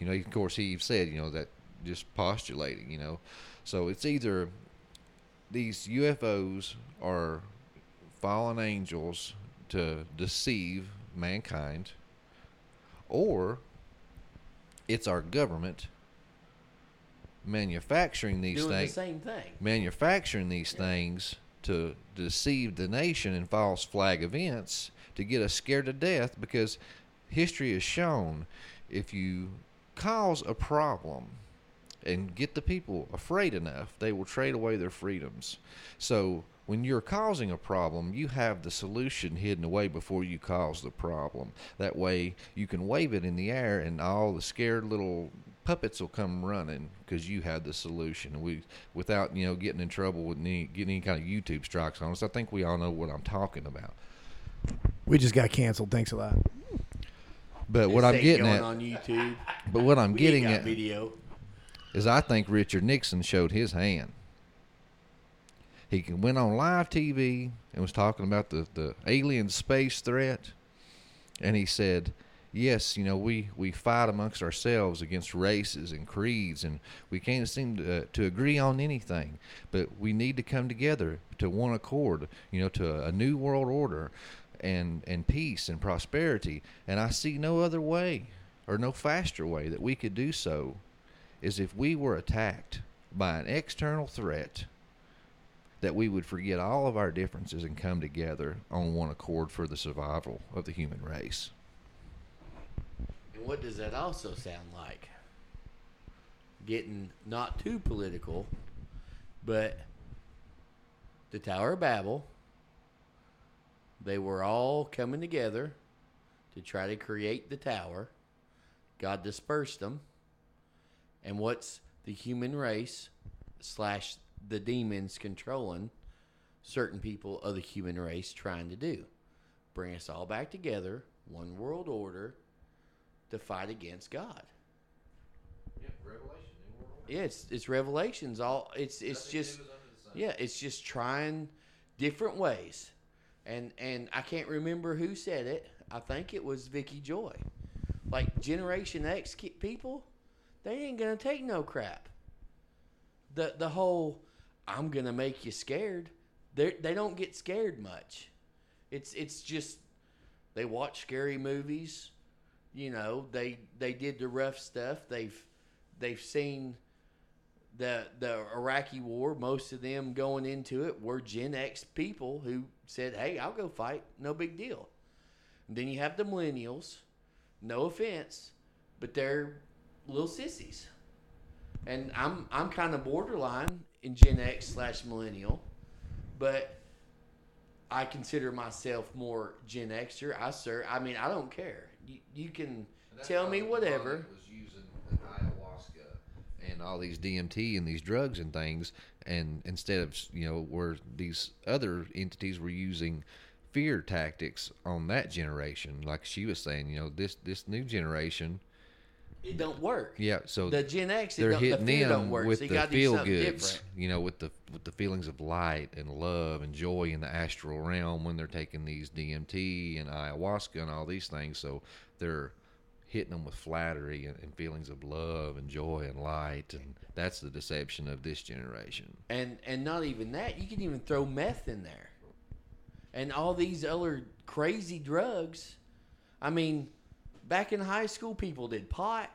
You know, of course, he said, you know, that just postulating. You know, so it's either these UFOs are fallen angels to deceive mankind, or it's our government manufacturing these Doing the things same thing. manufacturing these things to deceive the nation in false flag events to get us scared to death because history has shown if you cause a problem and get the people afraid enough, they will trade away their freedoms. So when you're causing a problem, you have the solution hidden away before you cause the problem. That way, you can wave it in the air, and all the scared little puppets will come running because you had the solution. We, without you know getting in trouble with any, getting any kind of YouTube strikes on us. I think we all know what I'm talking about. We just got canceled. Thanks a lot. But what I'm getting at, on YouTube. but what I'm getting got at video. is I think Richard Nixon showed his hand. He can- went on live TV and was talking about the, the alien space threat, and he said, "Yes, you know we, we fight amongst ourselves against races and creeds, and we can't seem to, uh, to agree on anything. But we need to come together to one accord, you know, to a, a new world order, and and peace and prosperity. And I see no other way, or no faster way that we could do so, is if we were attacked by an external threat." that we would forget all of our differences and come together on one accord for the survival of the human race. And what does that also sound like? Getting not too political, but the Tower of Babel, they were all coming together to try to create the tower. God dispersed them. And what's the human race slash the demons controlling certain people of the human race trying to do? Bring us all back together, one world order, to fight against God. Yeah, it's it's revelations. All it's it's just yeah, it's just trying different ways, and and I can't remember who said it. I think it was Vicky Joy. Like Generation X people, they ain't gonna take no crap. The the whole I'm gonna make you scared. They they don't get scared much. It's it's just they watch scary movies. You know, they they did the rough stuff. They've they've seen the the Iraqi war. Most of them going into it were Gen X people who said, "Hey, I'll go fight. No big deal." And then you have the millennials. No offense, but they're little sissies. And I'm I'm kind of borderline in Gen X slash millennial, but I consider myself more Gen Xer. I sir, I mean, I don't care. You, you can tell me whatever. Was using ayahuasca and all these DMT and these drugs and things, and instead of you know where these other entities were using fear tactics on that generation, like she was saying, you know this this new generation, it don't work. Yeah, so the Gen X, they're don't, hitting fear them don't work. with so the feel goods, different. you know, with the with the feelings of light and love and joy in the astral realm when they're taking these DMT and ayahuasca and all these things. So they're hitting them with flattery and, and feelings of love and joy and light, and that's the deception of this generation. And and not even that, you can even throw meth in there, and all these other crazy drugs. I mean, back in high school, people did pot.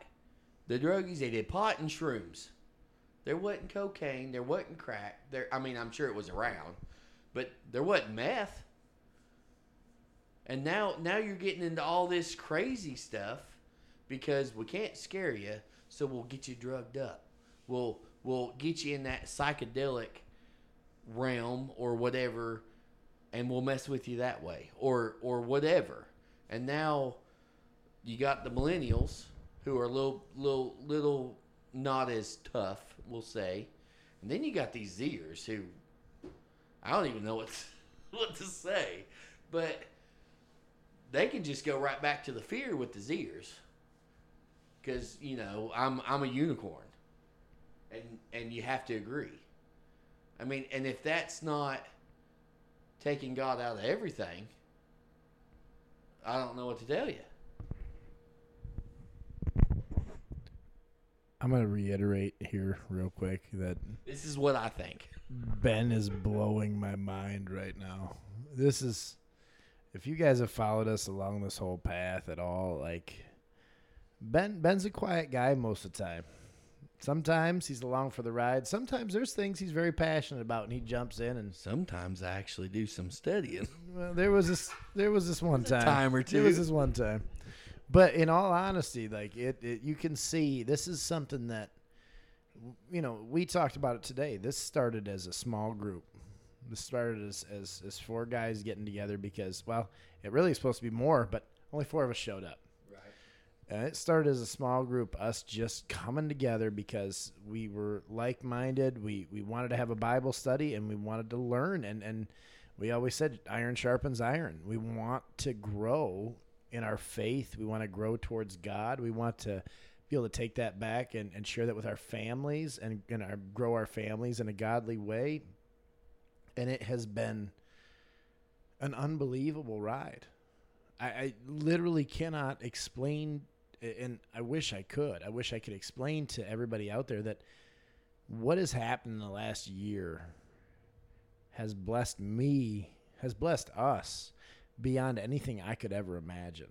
The druggies they did pot and shrooms. There wasn't cocaine. There wasn't crack. There, I mean, I'm sure it was around, but there wasn't meth. And now, now you're getting into all this crazy stuff because we can't scare you, so we'll get you drugged up. We'll we'll get you in that psychedelic realm or whatever, and we'll mess with you that way or or whatever. And now you got the millennials who are a little little little not as tough, we'll say, and then you got these Zers who I don't even know what <laughs> what to say, but they can just go right back to the fear with the Zers because you know I'm I'm a unicorn, and and you have to agree. I mean, and if that's not taking God out of everything, I don't know what to tell you. I'm gonna reiterate here real quick that This is what I think. Ben is blowing my mind right now. This is if you guys have followed us along this whole path at all, like Ben Ben's a quiet guy most of the time. Sometimes he's along for the ride. Sometimes there's things he's very passionate about and he jumps in and Sometimes I actually do some studying. well, there was this there was this one time. time or There was this one time. But in all honesty, like it, it you can see this is something that you know, we talked about it today. This started as a small group. This started as, as, as four guys getting together because, well, it really is supposed to be more, but only four of us showed up. Right. And it started as a small group, us just coming together because we were like minded. We, we wanted to have a Bible study and we wanted to learn. And, and we always said, iron sharpens iron. We want to grow in our faith. We want to grow towards God. We want to be able to take that back and, and share that with our families and, and our, grow our families in a godly way. And it has been an unbelievable ride. I, I literally cannot explain, and I wish I could. I wish I could explain to everybody out there that what has happened in the last year has blessed me, has blessed us beyond anything I could ever imagine.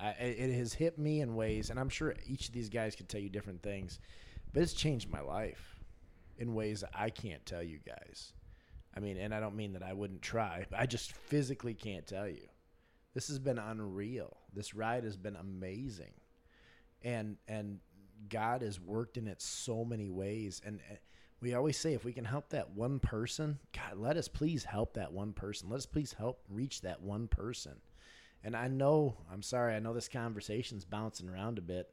I, it has hit me in ways, and I'm sure each of these guys could tell you different things, but it's changed my life in ways that I can't tell you guys. I mean, and I don't mean that I wouldn't try, but I just physically can't tell you. This has been unreal. This ride has been amazing, and and God has worked in it so many ways. And we always say, if we can help that one person, God, let us please help that one person. Let us please help reach that one person. And I know, I'm sorry, I know this conversation's bouncing around a bit,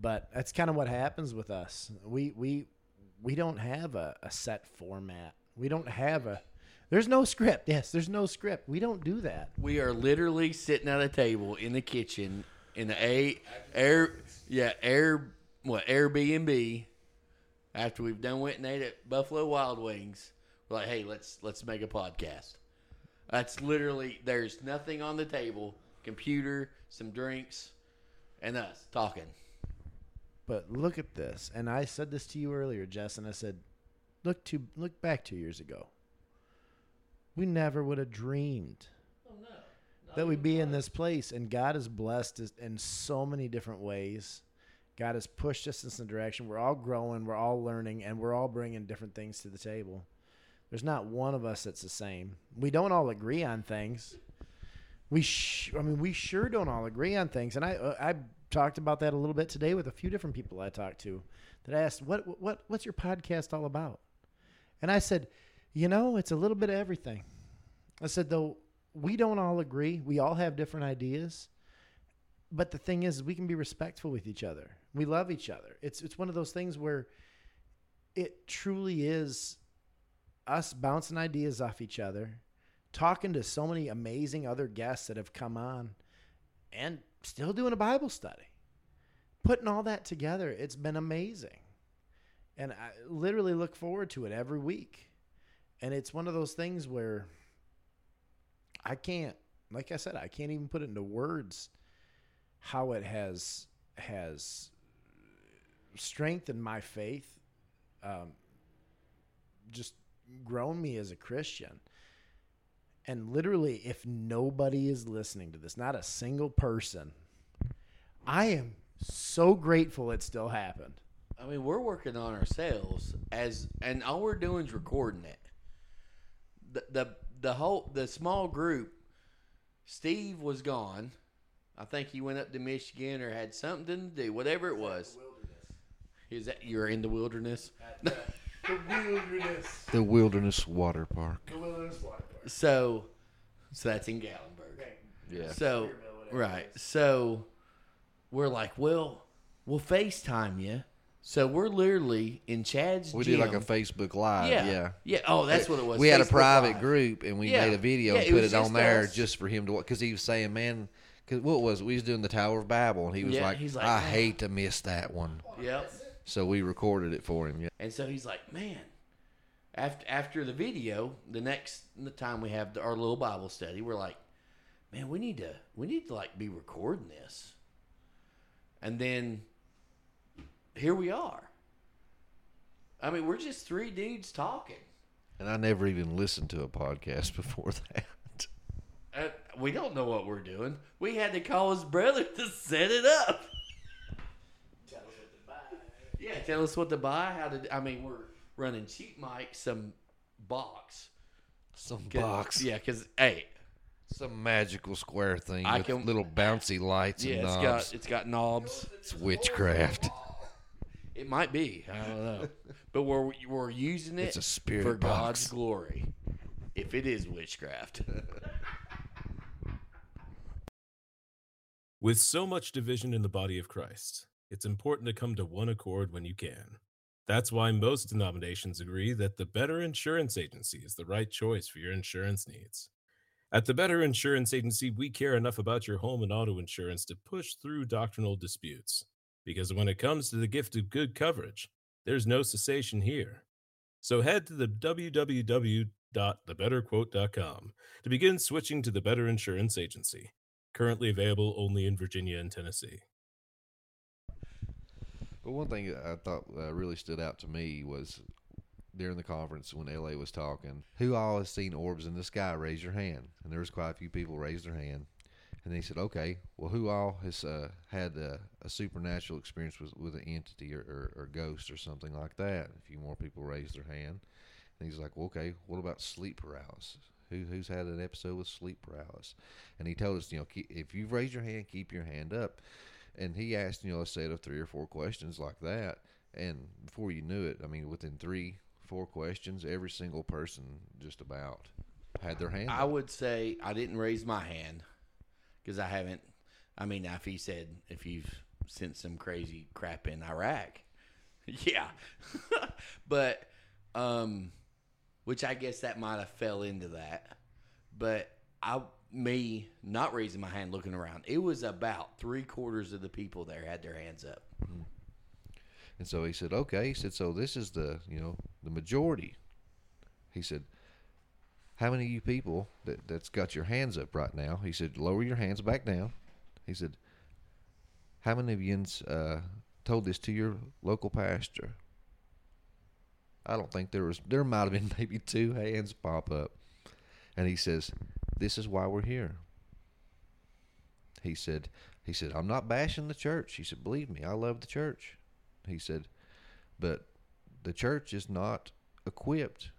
but that's kind of what happens with us. We we we don't have a, a set format. We don't have a there's no script. Yes, there's no script. We don't do that. We are literally sitting at a table in the kitchen in the a air yeah air what Airbnb. After we've done went and ate at Buffalo Wild Wings, we're like, hey, let's let's make a podcast. That's literally there's nothing on the table, computer, some drinks, and us talking. But look at this. And I said this to you earlier, Jess, and I said, look to look back two years ago. We never would have dreamed that we'd be in this place. And God has blessed us in so many different ways. God has pushed us in some direction. We're all growing, we're all learning, and we're all bringing different things to the table. There's not one of us that's the same. We don't all agree on things. We, sh- I mean, we sure don't all agree on things. And I, uh, I talked about that a little bit today with a few different people I talked to that asked, "What, what, what's your podcast all about?" And I said, "You know, it's a little bit of everything." I said, though we don't all agree. We all have different ideas. But the thing is, we can be respectful with each other. We love each other. It's it's one of those things where it truly is us bouncing ideas off each other, talking to so many amazing other guests that have come on, and still doing a Bible study. putting all that together, it's been amazing. And I literally look forward to it every week. And it's one of those things where I can't, like I said, I can't even put it into words how it has has strengthened my faith, um, just grown me as a Christian. And literally, if nobody is listening to this, not a single person, I am so grateful it still happened. I mean, we're working on ourselves as, and all we're doing is recording it. The the the whole the small group. Steve was gone. I think he went up to Michigan or had something to do, whatever it was. Is that you're in the wilderness? the wilderness. <laughs> The Wilderness Water Park. The wilderness water. Park. So, so that's in Gatlinburg. Yeah. So, right. So, we're like, well, we'll FaceTime you. So we're literally in Chad's. We gym. did like a Facebook Live. Yeah. Yeah. Yeah. Oh, that's what it was. We had a private Live. group and we Yeah. made a video Yeah, and put was it on there us. just for him to watch. Because he was saying, man, because what was it? we was doing the Tower of Babel and he was Yeah, like, he's like, I "Man." hate to miss that one. Yep. So we recorded it for him. Yeah. And so he's like, man. After after the video, the next the time we have our little Bible study, we're like, man, we need to we need to like be recording this. And then here we are. I mean, we're just three dudes talking. And I never even listened to a podcast <laughs> before that. We don't know what we're doing. We had to call his brother to set it up. Yeah, tell us what to buy. How to? I mean, we're running cheap mics, some box, Some 'Cause- box. Yeah, because hey, Some magical square thing I with can- little bouncy lights yeah, and it's knobs. got it's got knobs. It's witchcraft. It might be. I don't know, but we're we're using it It's a spirit for box. God's glory. If it is witchcraft, <laughs> With so much division in the body of Christ, it's important to come to one accord when you can. That's why most denominations agree that the Better Insurance Agency is the right choice for your insurance needs. At the Better Insurance Agency, we care enough about your home and auto insurance to push through doctrinal disputes. Because when it comes to the gift of good coverage, there's no cessation here. So head to the www.thebetterquote.com to begin switching to the Better Insurance Agency currently available only in Virginia and Tennessee. But one thing I thought uh, really stood out to me was during the conference when LA was talking, who all has seen orbs in the sky? Raise your hand. And there was quite a few people raised their hand. And he said, okay, well, who all has uh, had a, a supernatural experience with, with an entity or, or, or ghost or something like that? A few more people raised their hand. And he's like, well, okay, what about sleep paralysis? Who, who's had an episode with sleep paralysis? And he told us, you know, keep, if you've raised your hand, keep your hand up. And he asked, you know, a set of three or four questions like that. And before you knew it, I mean, within three, four questions, every single person just about had their hand I up. would say I didn't raise my hand because I haven't. I mean, if he said if you've sent some crazy crap in Iraq, <laughs> yeah, <laughs> but um, which I guess that might have fell into that. But I, me not raising my hand, looking around, it was about three quarters of the people there had their hands up. And so he said, okay. He said, so this is the, you know, the majority. He said, how many of you people that, that's got your hands up right now? He said, lower your hands back down. He said, how many of you uh, told this to your local pastor? I don't think there was, there might have been <laughs> maybe two hands pop up. And he says, this is why we're here. He said, he said, I'm not bashing the church. He said, believe me, I love the church. He said, but the church is not equipped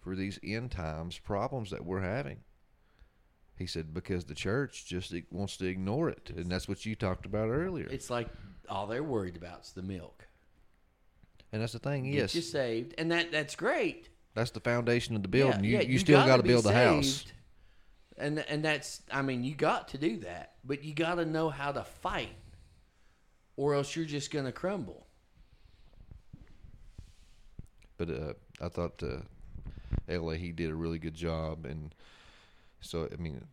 for these end times problems that we're having. He said, because the church just wants to ignore it. And that's what you talked about earlier. It's like all they're worried about is the milk. And that's the thing, Get yes. you saved, and that that's great. That's the foundation of the building. Yeah, you, yeah, you, still gotta got to build the house. And and that's I mean, you got to do that, but you got to know how to fight, or else you're just gonna crumble. but uh, I thought uh, LA he did a really good job, and so I mean,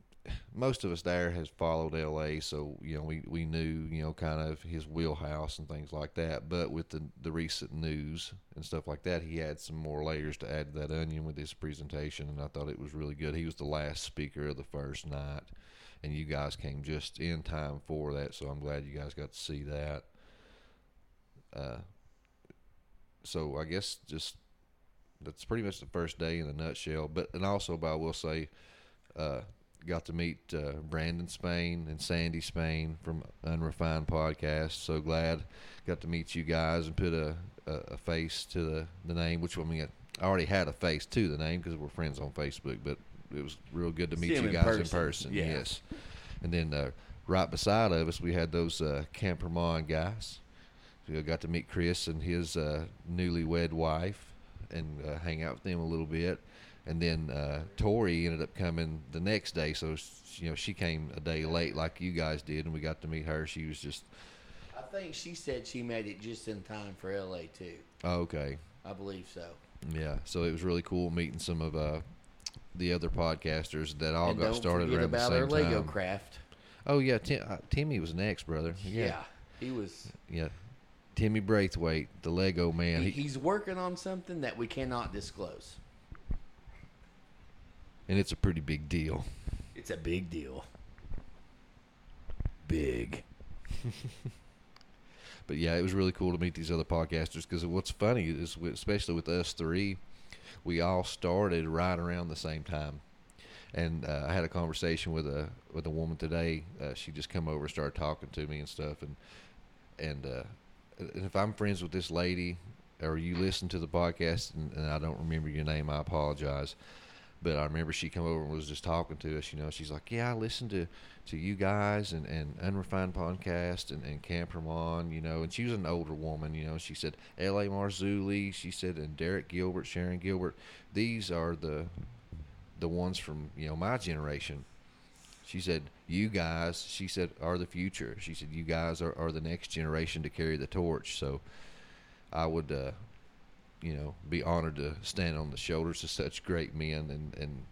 most of us there has followed LA, so you know we, we knew you know kind of his wheelhouse and things like that. But with the the recent news and stuff like that, he had some more layers to add to that onion with his presentation, and I thought it was really good. He was the last speaker of the first night, and you guys came just in time for that, so I'm glad you guys got to see that. Uh, so I guess just that's pretty much the first day in a nutshell. But and also, but I will say, uh, got to meet uh, Brandon Spain and Sandy Spain from Unrefined Podcast. So glad got to meet you guys and put a, a, a face to the, the name. Which I mean, I already had a face to the name because we're friends on Facebook. But it was real good to meet you in guys person. in person. Yeah. Yes, and then uh, right beside of us, we had those uh, Campermon guys. We got to meet Chris and his uh, newlywed wife and uh, hang out with them a little bit. And then uh, Tori ended up coming the next day, so you know she came a day late like you guys did, and we got to meet her. She was just I think she said she made it just in time for LA too. oh, okay, I believe so. yeah. So it was really cool meeting some of uh, the other podcasters that all and got started around the about same our Lego time. craft. Oh yeah, Tim, uh, Timmy was next, brother. Yeah. Yeah, he was. yeah. Timmy Braithwaite, the Lego man. He, he's working on something that we cannot disclose. And it's a pretty big deal. It's a big deal. Big. <laughs> But yeah, it was really cool to meet these other podcasters because what's funny is, especially with us three, we all started right around the same time. And uh, I had a conversation with a with a woman today. Uh, she just come over and started talking to me and stuff. And and, uh, and if I'm friends with this lady, or you listen to the podcast and, and I don't remember your name, I apologize. But I remember she come over and was just talking to us. You know, she's like, "Yeah, I listened to, to you guys and, and Unrefined Podcast and, and Campermon, you know." And she was an older woman, you know. She said, "L.A. Marzulli," she said, and Derek Gilbert, Sharon Gilbert. These are the the ones from you know my generation. She said, "You guys," she said, "are the future." She said, "You guys are, are the next generation to carry the torch." So, I would, uh, you know, be honored to stand on the shoulders of such great men and and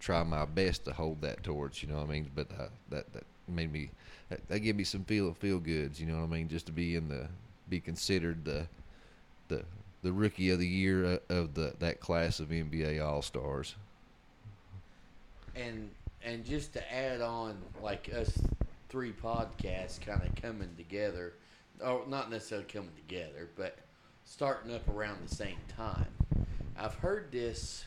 try my best to hold that torch. You know what I mean? But uh, that that made me that, that gave me some feel feel goods. You know what I mean? Just to be in the be considered the the the rookie of the year uh, of the that class of NBA All Stars. and and just to add on like us three podcasts kind of coming together or not necessarily coming together but starting up around the same time. I've heard this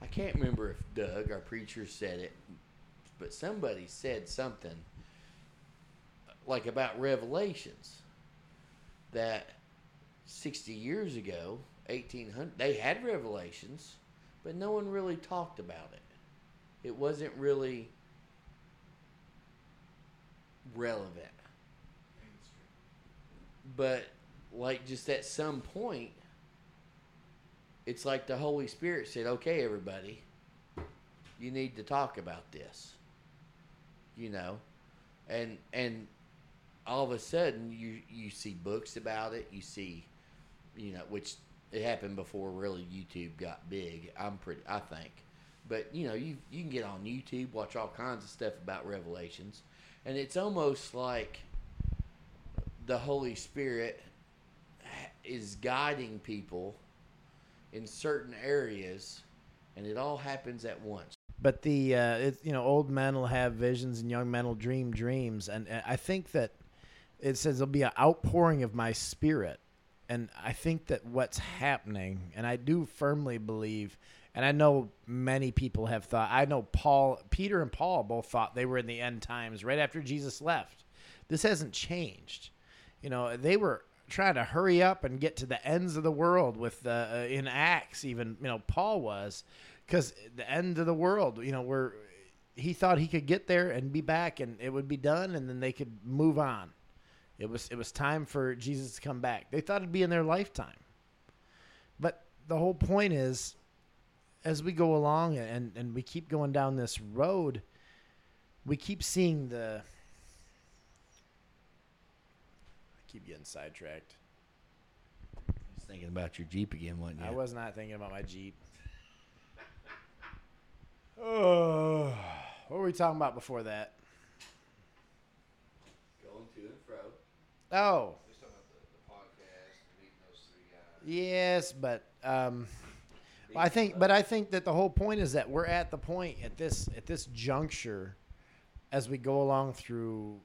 i can't remember if doug our preacher said it but somebody said something like about revelations that 60 years ago 1800 they had revelations but no one really talked about it. It wasn't really relevant. But like just at some point it's like the Holy Spirit said, "Okay, everybody, you need to talk about this." You know, and and all of a sudden you you see books about it, you see you know, which it happened before really YouTube got big. I'm pretty I think. But you know, you you can get on YouTube, watch all kinds of stuff about revelations, and it's almost like the Holy Spirit is guiding people in certain areas, and it all happens at once. But the uh, you know old men will have visions and young men will dream dreams, and uh, I think that it says there'll be an outpouring of my spirit, and I think that what's happening, and I do firmly believe, and I know many people have thought. I know Paul, Peter, and Paul both thought they were in the end times right after Jesus left. This hasn't changed. You know, they were trying to hurry up and get to the ends of the world with uh, in Acts. Even you know, Paul was because the end of the world. You know, where he thought he could get there and be back, and it would be done, and then they could move on. It was it was time for Jesus to come back. They thought it'd be in their lifetime, but the whole point is, as we go along and and we keep going down this road, we keep seeing the. I keep getting sidetracked. Just thinking about your Jeep again, wasn't you? I was not thinking about my Jeep. <sighs> Oh, what were we we talking about before that? Going to and fro. Oh. Yes, but um, I think, but I think that the whole point is that we're at the point at this at this juncture, as we go along through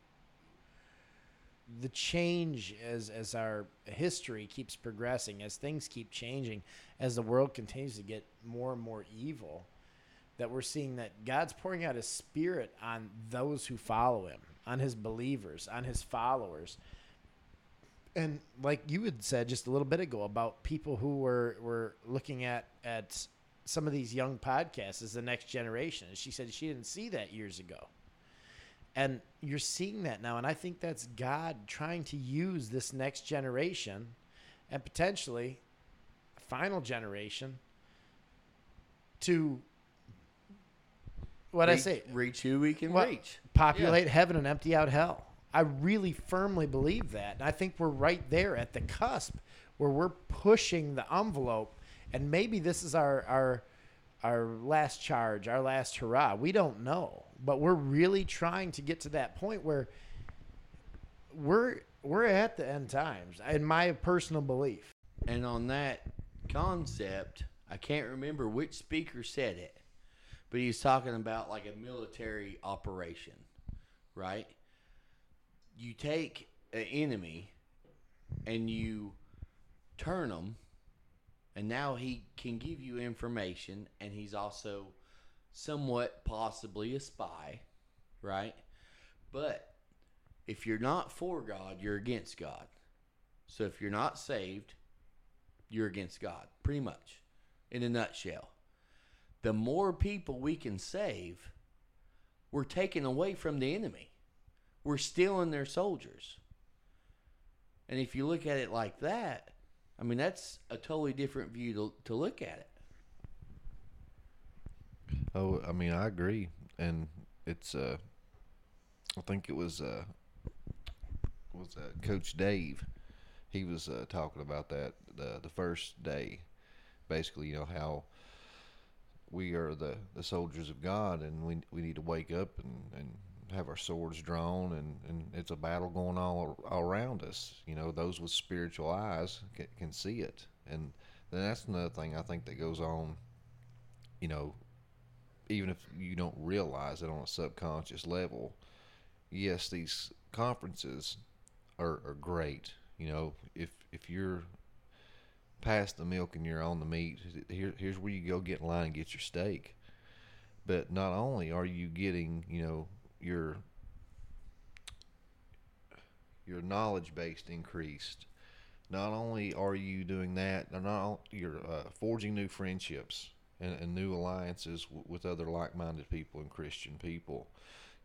the change as as our history keeps progressing, as things keep changing, as the world continues to get more and more evil, that we're seeing that God's pouring out His Spirit on those who follow Him, on His believers, on His followers. And like you had said just a little bit ago about people who were, were looking at, at some of these young podcasts as the next generation. And she said she didn't see that years ago. And you're seeing that now. And I think that's God trying to use this next generation and potentially final generation to what I say reach who we can What- reach. populate heaven and empty out hell. I really firmly believe that. And I think we're right there at the cusp where we're pushing the envelope and maybe this is our our our last charge, our last hurrah. We don't know, but we're really trying to get to that point where we're we're at the end times in my personal belief. And on that concept, I can't remember which speaker said it, but he's talking about like a military operation, right? You take an enemy and you turn them, and now he can give you information, and he's also somewhat possibly a spy, right? But if you're not for God, you're against God. So if you're not saved, you're against God, pretty much, in a nutshell. The more people we can save, we're taking away from the enemy. We're stealing their soldiers. And if you look at it like that, I mean, that's a totally different view to, to look at it. Oh, I mean, I agree, and it's uh, I think it was uh, was Coach Dave. He was uh, talking about that the the first day, basically, you know how we are the, the soldiers of God, and we we need to wake up and, and have our swords drawn, and, and it's a battle going all, all around us. You know, those with spiritual eyes can, can see it, and then that's another thing I think that goes on. You know, even if you don't realize it on a subconscious level, yes, these conferences are, are great. You know, if if you're past the milk and you're on the meat, here, here's where you go get in line and get your steak. But not only are you getting, you know, your your knowledge base increased, not only are you doing that, not you're uh, forging new friendships and, and new alliances w- with other like-minded people and Christian people.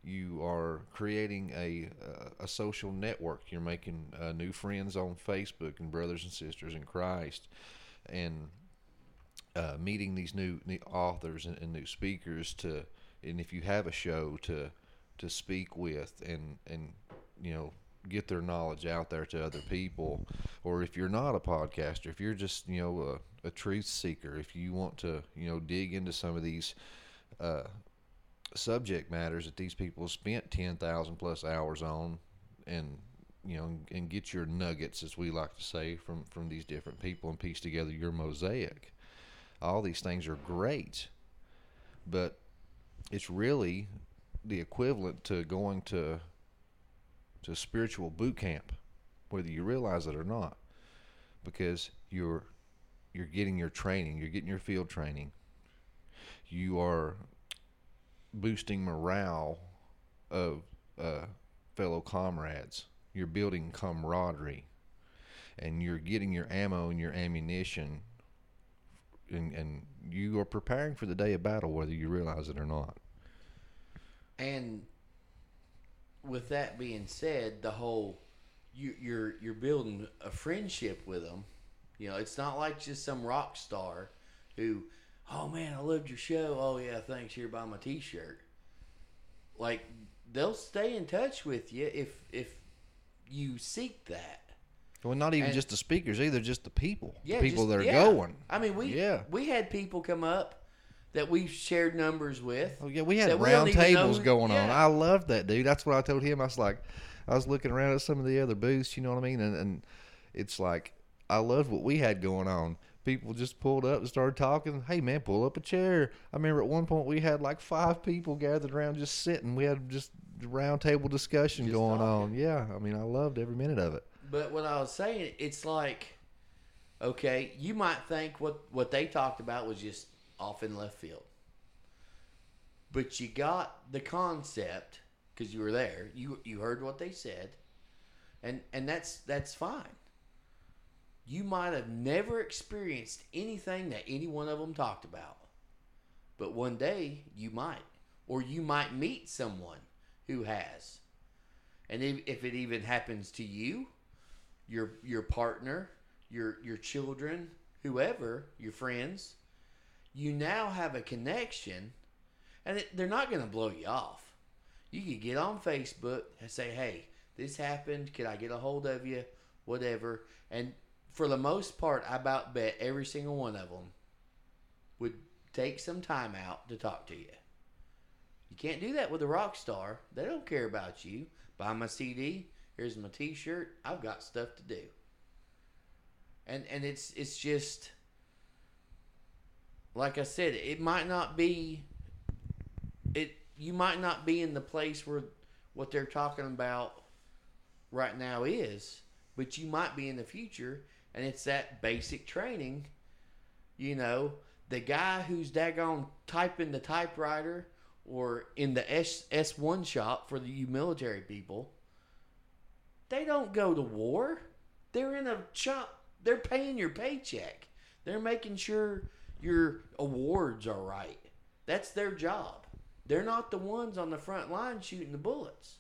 You are creating a uh, a social network. You're making uh, new friends on Facebook and brothers and sisters in Christ, and uh, meeting these new, new authors and, and new speakers to, and if you have a show to to speak with and and you know get their knowledge out there to other people. Or if you're not a podcaster if you're just you know a, a truth seeker if you want to you know dig into some of these uh, subject matters that these people spent 10,000 plus hours on and you know and get your nuggets as we like to say from from these different people and piece together your mosaic all these things are great. But it's really the equivalent to going to to spiritual boot camp whether you realize it or not because you're you're getting your training you're getting your field training. You are boosting morale of uh, fellow comrades. You're building camaraderie and you're getting your ammo and your ammunition and, and you are preparing for the day of battle whether you realize it or not. And with that being said, the whole you, you're you're building a friendship with them. You know, it's not like just some rock star who, oh man, I loved your show. Oh yeah, thanks. Here, buy my T-shirt. Like they'll stay in touch with you if if you seek that. well not even And- just the speakers either just the people Yeah, the people just- that are yeah. going I mean, we yeah we had people come up that we've shared numbers with. Oh yeah, we had we round know tables going on. I loved that, dude. That's what I told him. I was like, I was looking around at some of the other booths. You know what I mean? And, and it's like I loved what we had going on. People just pulled up and started talking. Hey man, pull up a chair. I remember at one point we had like five people gathered around just sitting. We had just round table discussion Just going talking. on. Yeah, I mean I loved every minute of it. But what I was saying, it's like, okay, you might think what what they talked about was just off in left field, but you got the concept because you were there. You you heard what they said, and and that's that's fine. You might have never experienced anything that any one of them talked about, but one day you might, or you might meet someone who has. And if, if it even happens to you, your your partner, your your children, whoever, your friends, you now have a connection, and they're not going to blow you off. You could get on Facebook and say, "Hey, this happened. Could I get a hold of you? Whatever." And for the most part, I about bet every single one of them would take some time out to talk to you. You can't do that with a rock star. They don't care about you. Buy my CD. Here's my T-shirt. I've got stuff to do. And and it's it's just like I said. It might not be. It you might not be in the place where what they're talking about right now is, but you might be in the future, and it's that basic training. You know, the guy who's daggone typing the typewriter or in the S S one shop for the you military people, they don't go to war. They're in a shop. They're paying your paycheck. They're making sure your awards are right. That's their job. They're not the ones on the front line shooting the bullets,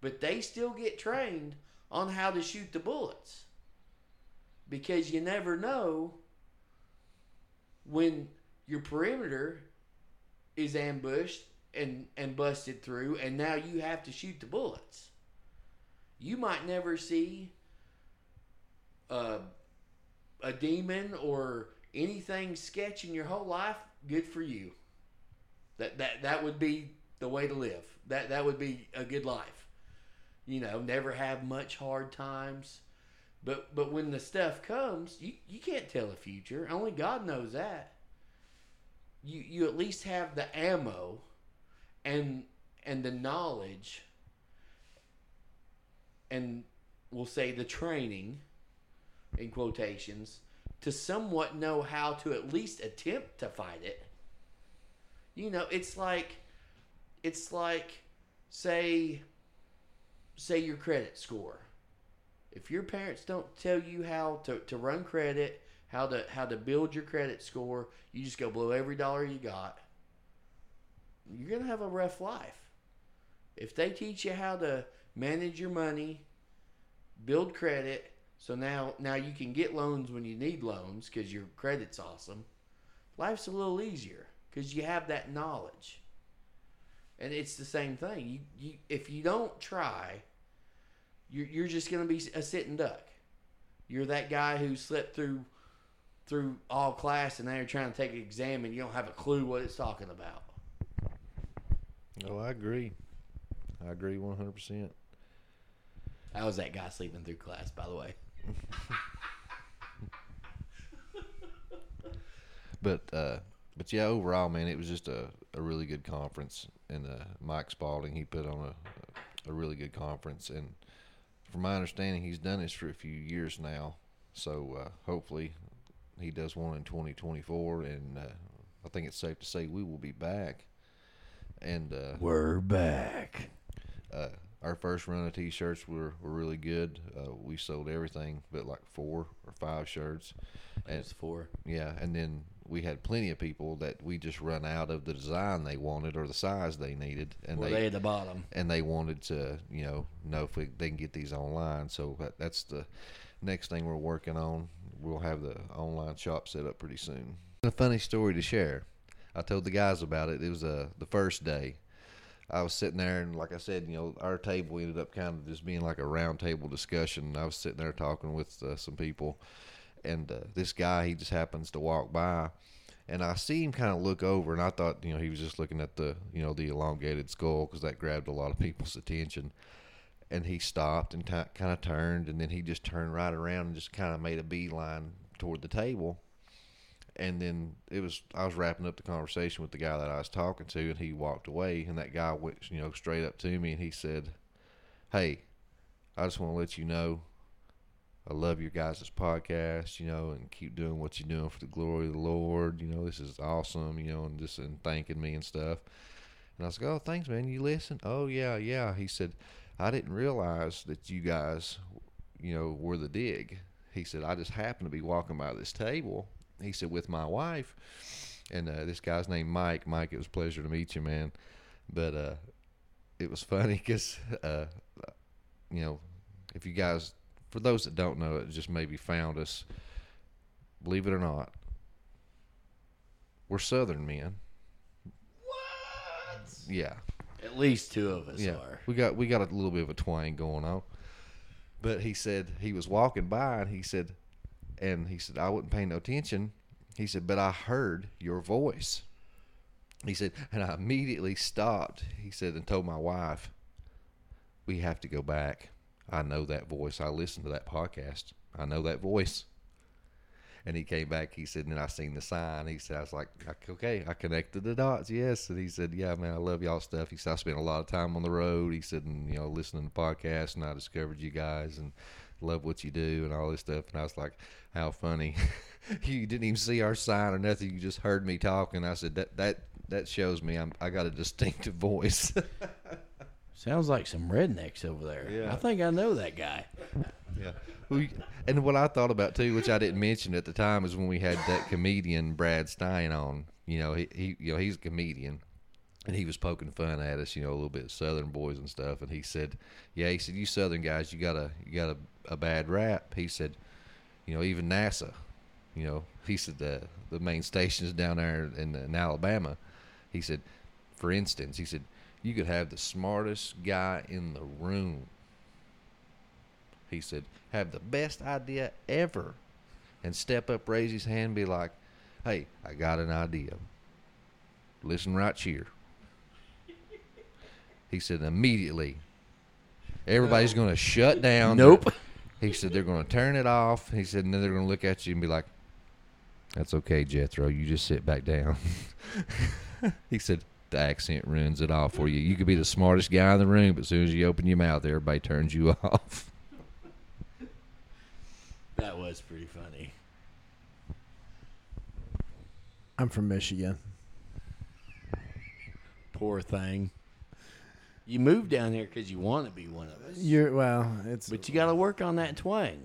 but they still get trained on how to shoot the bullets because you never know when your perimeter is ambushed and and busted through and now you have to shoot the bullets you might never see uh, a demon or anything sketch in your whole life good for you. That that that would be the way to live. That that would be a good life. You know never have much hard times. But but when the stuff comes you you can't tell the future. Only god knows that. You you at least have the ammo and and the knowledge and we'll say the training in quotations to somewhat know how to at least attempt to fight it. You know it's like it's like say say your credit score. If your parents don't tell you how to, to run credit how to how to build your credit score you just go blow every dollar you got you're gonna have a rough life. If they teach you how to manage your money build credit so now now you can get loans when you need loans because your credit's awesome. Life's a little easier because you have that knowledge. And it's the same thing. You, you if you don't try you're, you're just going to be a sitting duck. You're that guy who slept through through all class and now you're trying to take an exam and you don't have a clue what it's talking about. Oh, I agree. I agree one hundred percent. how was that guy sleeping through class by the way <laughs> But uh, but yeah, overall, man, it was just a, a really good conference. And uh, Mike Spalding, he put on a a really good conference. And from my understanding, he's done this for a few years now. So uh, hopefully, he does one in twenty twenty four. And uh, I think it's safe to say we will be back. And uh, We're back. Our first run of t-shirts were, were really good. Uh, we sold everything but like four or five shirts. It was four. Yeah, and then we had plenty of people that we just run out of the design they wanted or the size they needed, and Were they, they at the bottom? and they wanted to you know know if we, they can get these online. So that, that's the next thing we're working on. We'll have the online shop set up pretty soon. A funny story to share. I told the guys about it. It was uh, the first day. I was sitting there, and like I said, you know, our table ended up kind of just being like a round table discussion. I was sitting there talking with uh, some people, and uh, this guy, he just happens to walk by, and I see him kind of look over, and I thought, you know, he was just looking at the, you know, the elongated skull because that grabbed a lot of people's attention. And he stopped and t- kind of turned, and then he just turned right around and just kind of made a beeline toward the table. And then it was I was wrapping up the conversation with the guy that I was talking to, and he walked away, and that guy went, you know, straight up to me, and he said, "Hey, I just want to let you know I love your guys' podcast, you know, and keep doing what you're doing for the glory of the Lord. You know, this is awesome, you know, and just and thanking me and stuff. And I was like, oh, thanks, man. You listen? Oh, yeah, yeah. He said, I didn't realize that you guys, you know, were the dig. He said, I just happened to be walking by this table. He said, with my wife. And uh, this guy's named Mike. Mike, it was a pleasure to meet you, man. But uh, it was <laughs> funny because, uh, you know, if you guys for those that don't know it, just maybe found us. Believe it or not, we're Southern men. What? Yeah. At least two of us yeah. are. We got we got a little bit of a twang going on. But he said he was walking by and he said and he said I wouldn't pay no attention. He said, but I heard your voice. He said, and I immediately stopped. He said, and told my wife, we have to go back. I know that voice. I listened to that podcast. I know that voice. And he came back. He said, and I seen the sign. He said, I was like, okay, I connected the dots. Yes. And he said, yeah, man, I love y'all stuff. He said, I spent a lot of time on the road. He said, and, you know, listening to podcasts, and I discovered you guys and love what you do and all this stuff. And I was like, how funny. <laughs> you didn't even see our sign or nothing. You just heard me talking. I said, that, that, that shows me I'm, I got a distinctive voice. <laughs> Sounds like some rednecks over there. Yeah. I think I know that guy. Yeah. We, and what I thought about too, which I didn't mention at the time, is when we had that comedian Brad Stine on. You know, he, he you know he's a comedian, and he was poking fun at us. You know, a little bit of Southern boys and stuff. And he said, "Yeah," he said, "You Southern guys, you got a you got a, a bad rap." He said, "You know, even NASA, you know," he said the the main stations down there in, in Alabama. He said, for instance, he said you could have the smartest guy in the room. He said, have the best idea ever. And step up, raise his hand, and be like, hey, I got an idea. Listen right here. He said, immediately, everybody's going to shut down. Nope. <laughs> He said, they're going to turn it off. He said, and then they're going to look at you and be like, that's okay, Jethro. You just sit back down. <laughs> he said, the accent ruins it all for you. You could be the smartest guy in the room, but as soon as you open your mouth, everybody turns you <laughs> off. That was pretty funny. I'm from Michigan. Poor thing. You moved down here because you want to be one of us. You're well, it's But you got to work on that twang.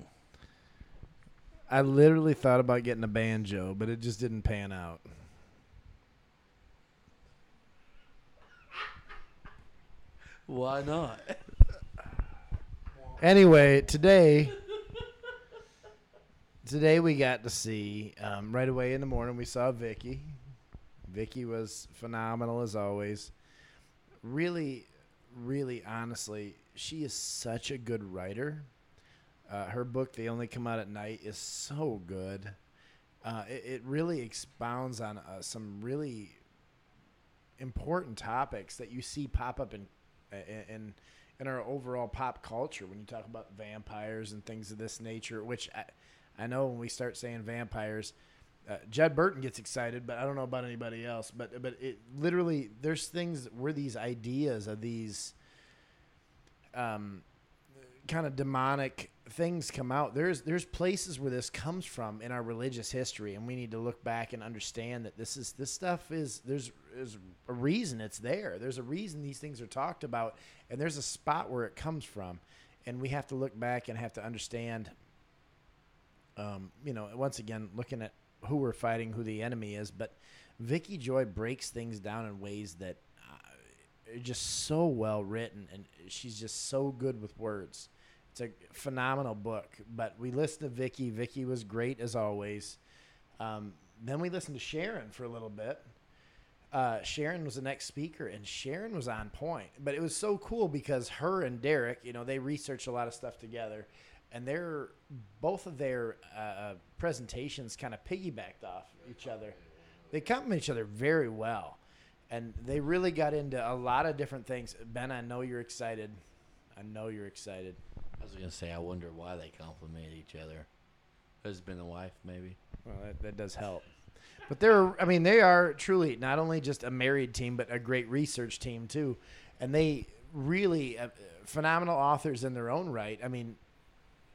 I literally thought about getting a banjo, but it just didn't pan out. Why not? Anyway, today, today we got to see um, right away in the morning. We saw Vicki. Vicki was phenomenal as always. Really, really, honestly, she is such a good writer. Uh, her book, "They Only Come Out at Night," is so good. Uh, it, it really expounds on uh, some really important topics that you see pop up in in in our overall pop culture when you talk about vampires and things of this nature. Which I, I know when we start saying vampires, uh, Jed Burton gets excited, but I don't know about anybody else. But but it literally there's things where these ideas of these um, kind of demonic things come out. There's there's places where this comes from in our religious history, and we need to look back and understand that this is this stuff is there's is a reason it's there. There's a reason these things are talked about, and there's a spot where it comes from, and we have to look back and have to understand. Um, you know, once again, looking at who we're fighting, who the enemy is, but Vicki Joy breaks things down in ways that uh, are just so well written, and she's just so good with words. It's a phenomenal book. But we listened to Vicki. Vicki was great as always. Um, then we listened to Sharon for a little bit. Uh, Sharon was the next speaker, and Sharon was on point. But it was so cool because her and Derek, you know, they researched a lot of stuff together, and their both of their uh, presentations kind of piggybacked off each other. they complement each other very well, and they really got into a lot of different things. Ben, I know you're excited. I know you're excited. I was gonna say, I wonder why they compliment each other. Husband and wife, maybe. Well, that, that does help. But they're, I mean, they are truly not only just a married team, but a great research team too, and they really uh, phenomenal authors in their own right. I mean,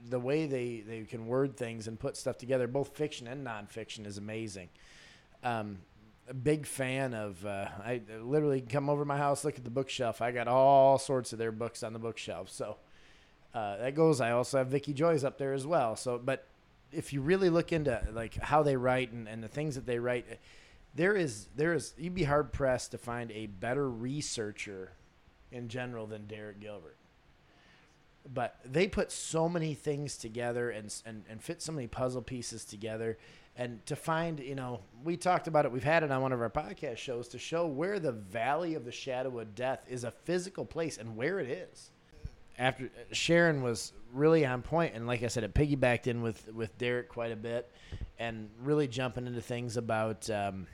the way they they can word things and put stuff together, both fiction and nonfiction, is amazing. Um, a big fan of. Uh, I literally come over my house, look at the bookshelf. I got all sorts of their books on the bookshelf. So uh, that goes. I also have Vicki Joy's up there as well. So, but if you really look into like how they write and, and the things that they write, there is there is you'd be hard pressed to find a better researcher in general than Derek Gilbert. But they put so many things together and, and and fit so many puzzle pieces together, and to find you know we talked about it. We've had it on one of our podcast shows to show where the Valley of the Shadow of Death is a physical place and where it is after Sharon was really on point, and like I said, it piggybacked in with with Derek quite a bit, and really jumping into things about um,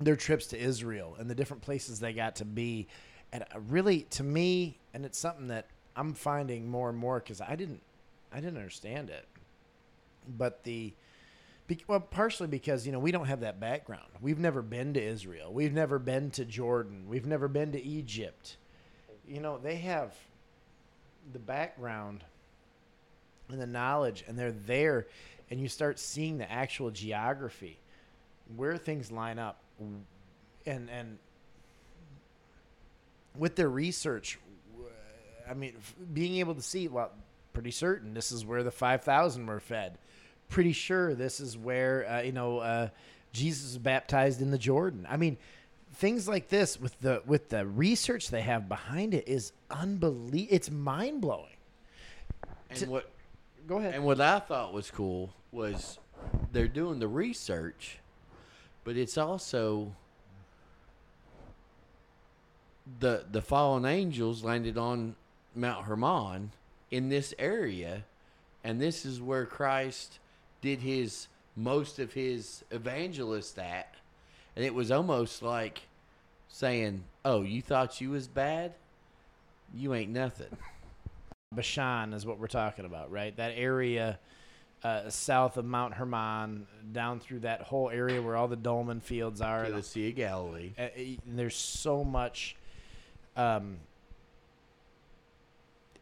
their trips to Israel and the different places they got to be, and uh, really to me, and it's something that I'm finding more and more because I didn't I didn't understand it, but the well, partially because you know we don't have that background. We've never been to Israel. We've never been to Jordan. We've never been to Egypt. You know they have the background and the knowledge and they're there and you start seeing the actual geography where things line up and and with their research i mean being able to see well pretty certain this is where the 5000 were fed pretty sure this is where uh, you know uh, jesus was baptized in the jordan i mean things like this with the with the research they have behind it is unbelievable. It's mind blowing. And what? Go ahead. And what I thought was cool was they're doing the research, but it's also the the fallen angels landed on Mount Hermon in this area, and this is where Christ did his most of his evangelist at and it was almost like saying, "Oh, you thought you was bad? You ain't nothing." Bashan is what we're talking about, right? That area uh, south of Mount Hermon, down through that whole area where all the dolmen fields are, to the Sea of Galilee. Uh, and there's so much um,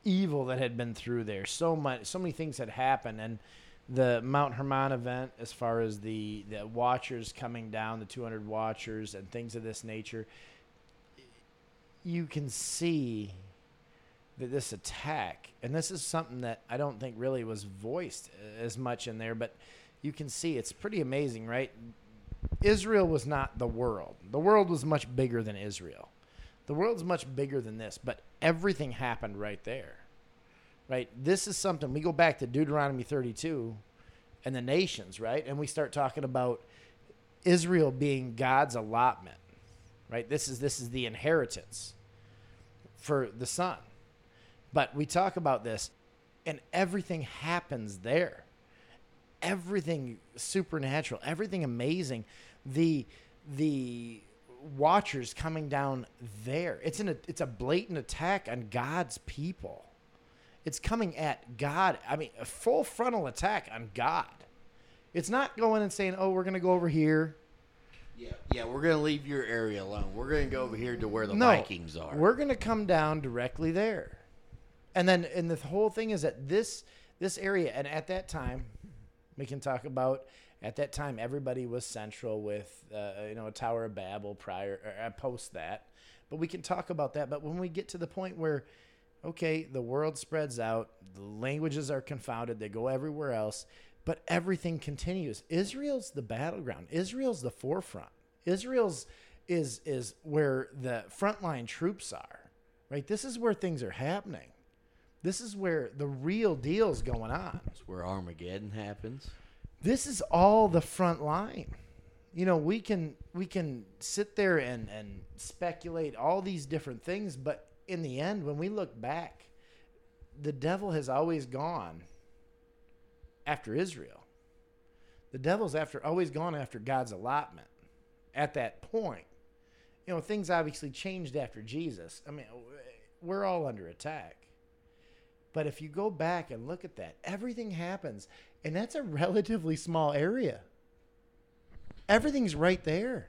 evil that had been through there. So much, so many things had happened, and the Mount Hermon event, as far as the the watchers coming down, the 200 watchers and things of this nature, you can see that this attack, and this is something that I don't think really was voiced uh, as much in there, but you can see it's pretty amazing, right? Israel was not the world. The world was much bigger than Israel. The world's much bigger than this, but everything happened right there right? This is something we go back to Deuteronomy 32 and the nations, right? And we start talking about Israel being God's allotment, right? This is this is the inheritance for the son. But we talk about this and everything happens there. Everything supernatural, everything amazing. The the watchers coming down there. It's an it's a blatant attack on God's people it's coming at God. I mean, a full frontal attack on God. It's not going and saying, "Oh, we're going to go over here." Yeah, yeah, we're going to leave your area alone. We're going to go over here to where the no, Vikings are. We're going to come down directly there. And then and the whole thing is that this this area and at that time we can talk about at that time everybody was central with uh, you know a Tower of Babel prior or uh, post that. But we can talk about that, but when we get to the point where okay, the world spreads out, the languages are confounded, they go everywhere else, but everything continues. Israel's the battleground. Israel's the forefront. Israel's is is where the frontline troops are. Right? This is where things are happening. This is where the real deal's going on. It's where Armageddon happens. This is all the front line. You know, we can we can sit there and and speculate all these different things, but in the end, when we look back, the devil has always gone after Israel. The devil's after always gone after God's allotment. at that point. You know, things obviously changed after Jesus. I mean, we're all under attack. But if you go back and look at that, everything happens, and that's a relatively small area. Everything's right there.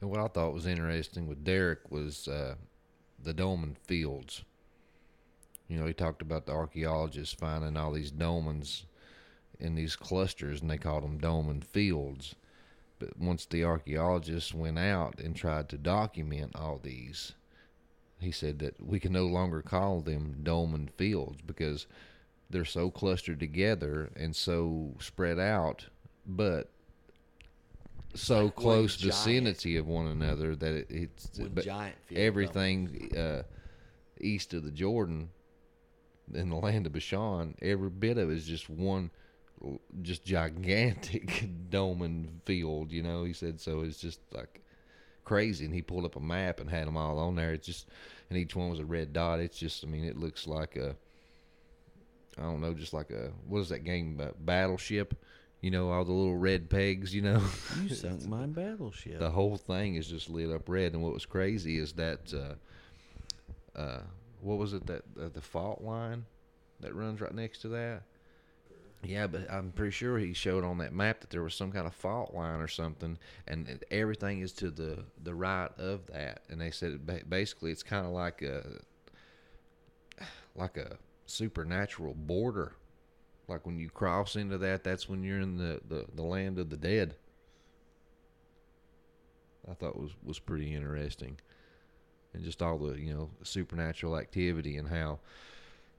And what I thought was interesting with Derek was uh, the dolmen fields. You know, he talked about the archaeologists finding all these dolmens in these clusters, and they called them dolmen fields. But once the archaeologists went out and tried to document all these, he said that we can no longer call them dolmen fields because they're so clustered together and so spread out, but so like close giant- vicinity of one another that it, it's but everything uh, east of the Jordan in the land of Bashan, every bit of it is just one just gigantic <laughs> dolmen field, you know. He said so it's just like crazy and he pulled up a map and had them all on there. It's just and each one was a red dot. It's just I mean it looks like a I don't know, just like a what is that game uh, battleship? You know, all the little red pegs, you know. You <laughs> sunk my battleship. The whole thing is just lit up red and what was crazy is that uh uh what was it that uh, the fault line that runs right next to that? Yeah, but I'm pretty sure he showed on that map that there was some kind of fault line or something, and everything is to the the right of that. And they said basically it's kind of like a like a supernatural border. Like when you cross into that, that's when you're in the, the, the land of the dead. I thought was was pretty interesting, and just all the you know supernatural activity and how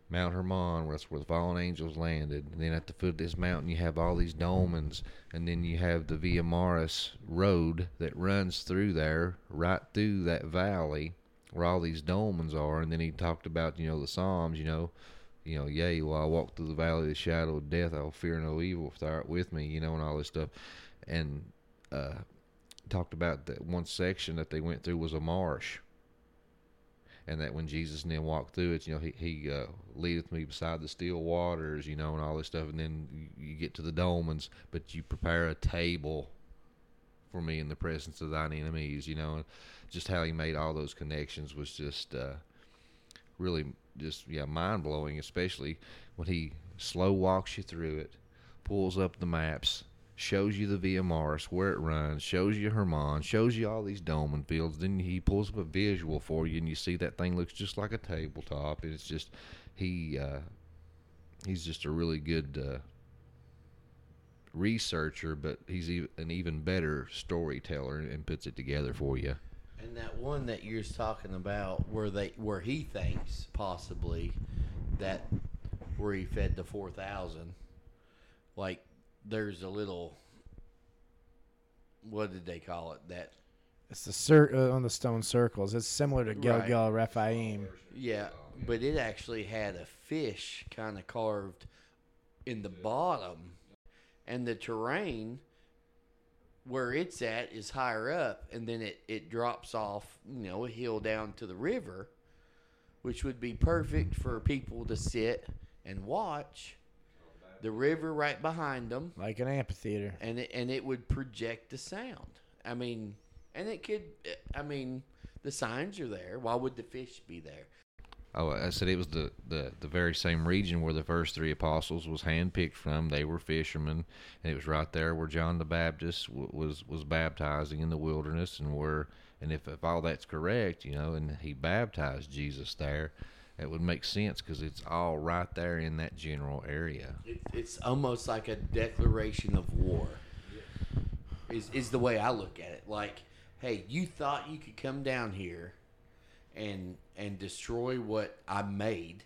Mount Hermon, that's where the fallen angels landed. And then at the foot of this mountain, you have all these dolmens, and then you have the Via Maris road that runs through there, right through that valley where all these dolmens are. And then he talked about, you know, the Psalms, you know, you know, yea, while I walk through the valley of the shadow of death, I'll fear no evil if thou art with me, you know, and all this stuff. And uh, talked about that one section that they went through was a marsh. And that when Jesus then walked through it, you know, he he uh, leadeth me beside the still waters, you know, and all this stuff, and then you, you get to the dolmens, but you prepare a table for me in the presence of thine enemies, you know, and just how he made all those connections was just uh, really just yeah mind blowing, especially when he slow walks you through it, pulls up the maps, shows you the Via Maris where it runs, shows you Hermon, shows you all these dolmen fields. Then he pulls up a visual for you, and you see that thing looks just like a tabletop. And it's just he uh, he's just a really good uh, researcher, but he's an even better storyteller and puts it together for you. And that one that you're talking about, where they where he thinks possibly that where he fed the four thousand, like there's a little. What did they call it? That It's the cir- uh, on the stone circles. It's similar to Right. Gilgal Rephaim. yeah, but it actually had a fish kind of carved in the bottom, and the terrain where it's at is higher up, and then it it drops off, you know, a hill down to the river, which would be perfect for people to sit and watch. The river right behind them, like an amphitheater, and it and it would project the sound. I mean, and it could. I mean, the signs are there. Why would the fish be there? Oh, I said it was the, the, the very same region where the first three apostles was handpicked from. They were fishermen, and it was right there where John the Baptist w- was was baptizing in the wilderness, and where and if, if all that's correct, you know, and he baptized Jesus there, it would make sense because it's all right there in that general area. It, it's almost like a declaration of war. Is is the way I look at it. Like, hey, you thought you could come down here and and destroy what I made.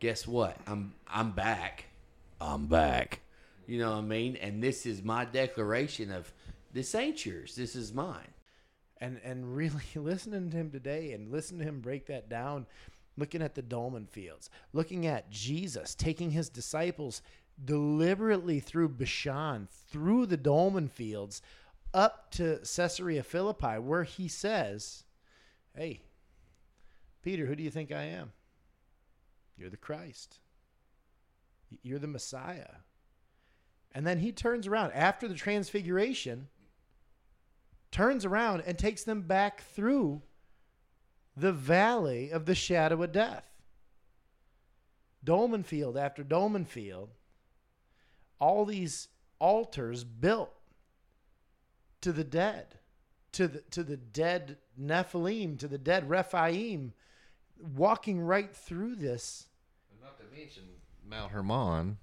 Guess what? I'm I'm back. I'm back. You know what I mean? And this is my declaration of this ain't yours. This is mine. and and really <laughs> listening to him today and listening to him break that down looking at the dolmen fields looking at jesus taking his disciples deliberately through bashan through the dolmen fields up to caesarea philippi where he says hey peter who do you think i am? You're the christ. You're the messiah. And then he turns around after the transfiguration turns around and takes them back through the valley of the shadow of death. Dolmen Field after Dolmen Field, all these altars built to the dead, to the to the dead Nephilim, to the dead Rephaim, walking right through this. Not to mention Mount Hermon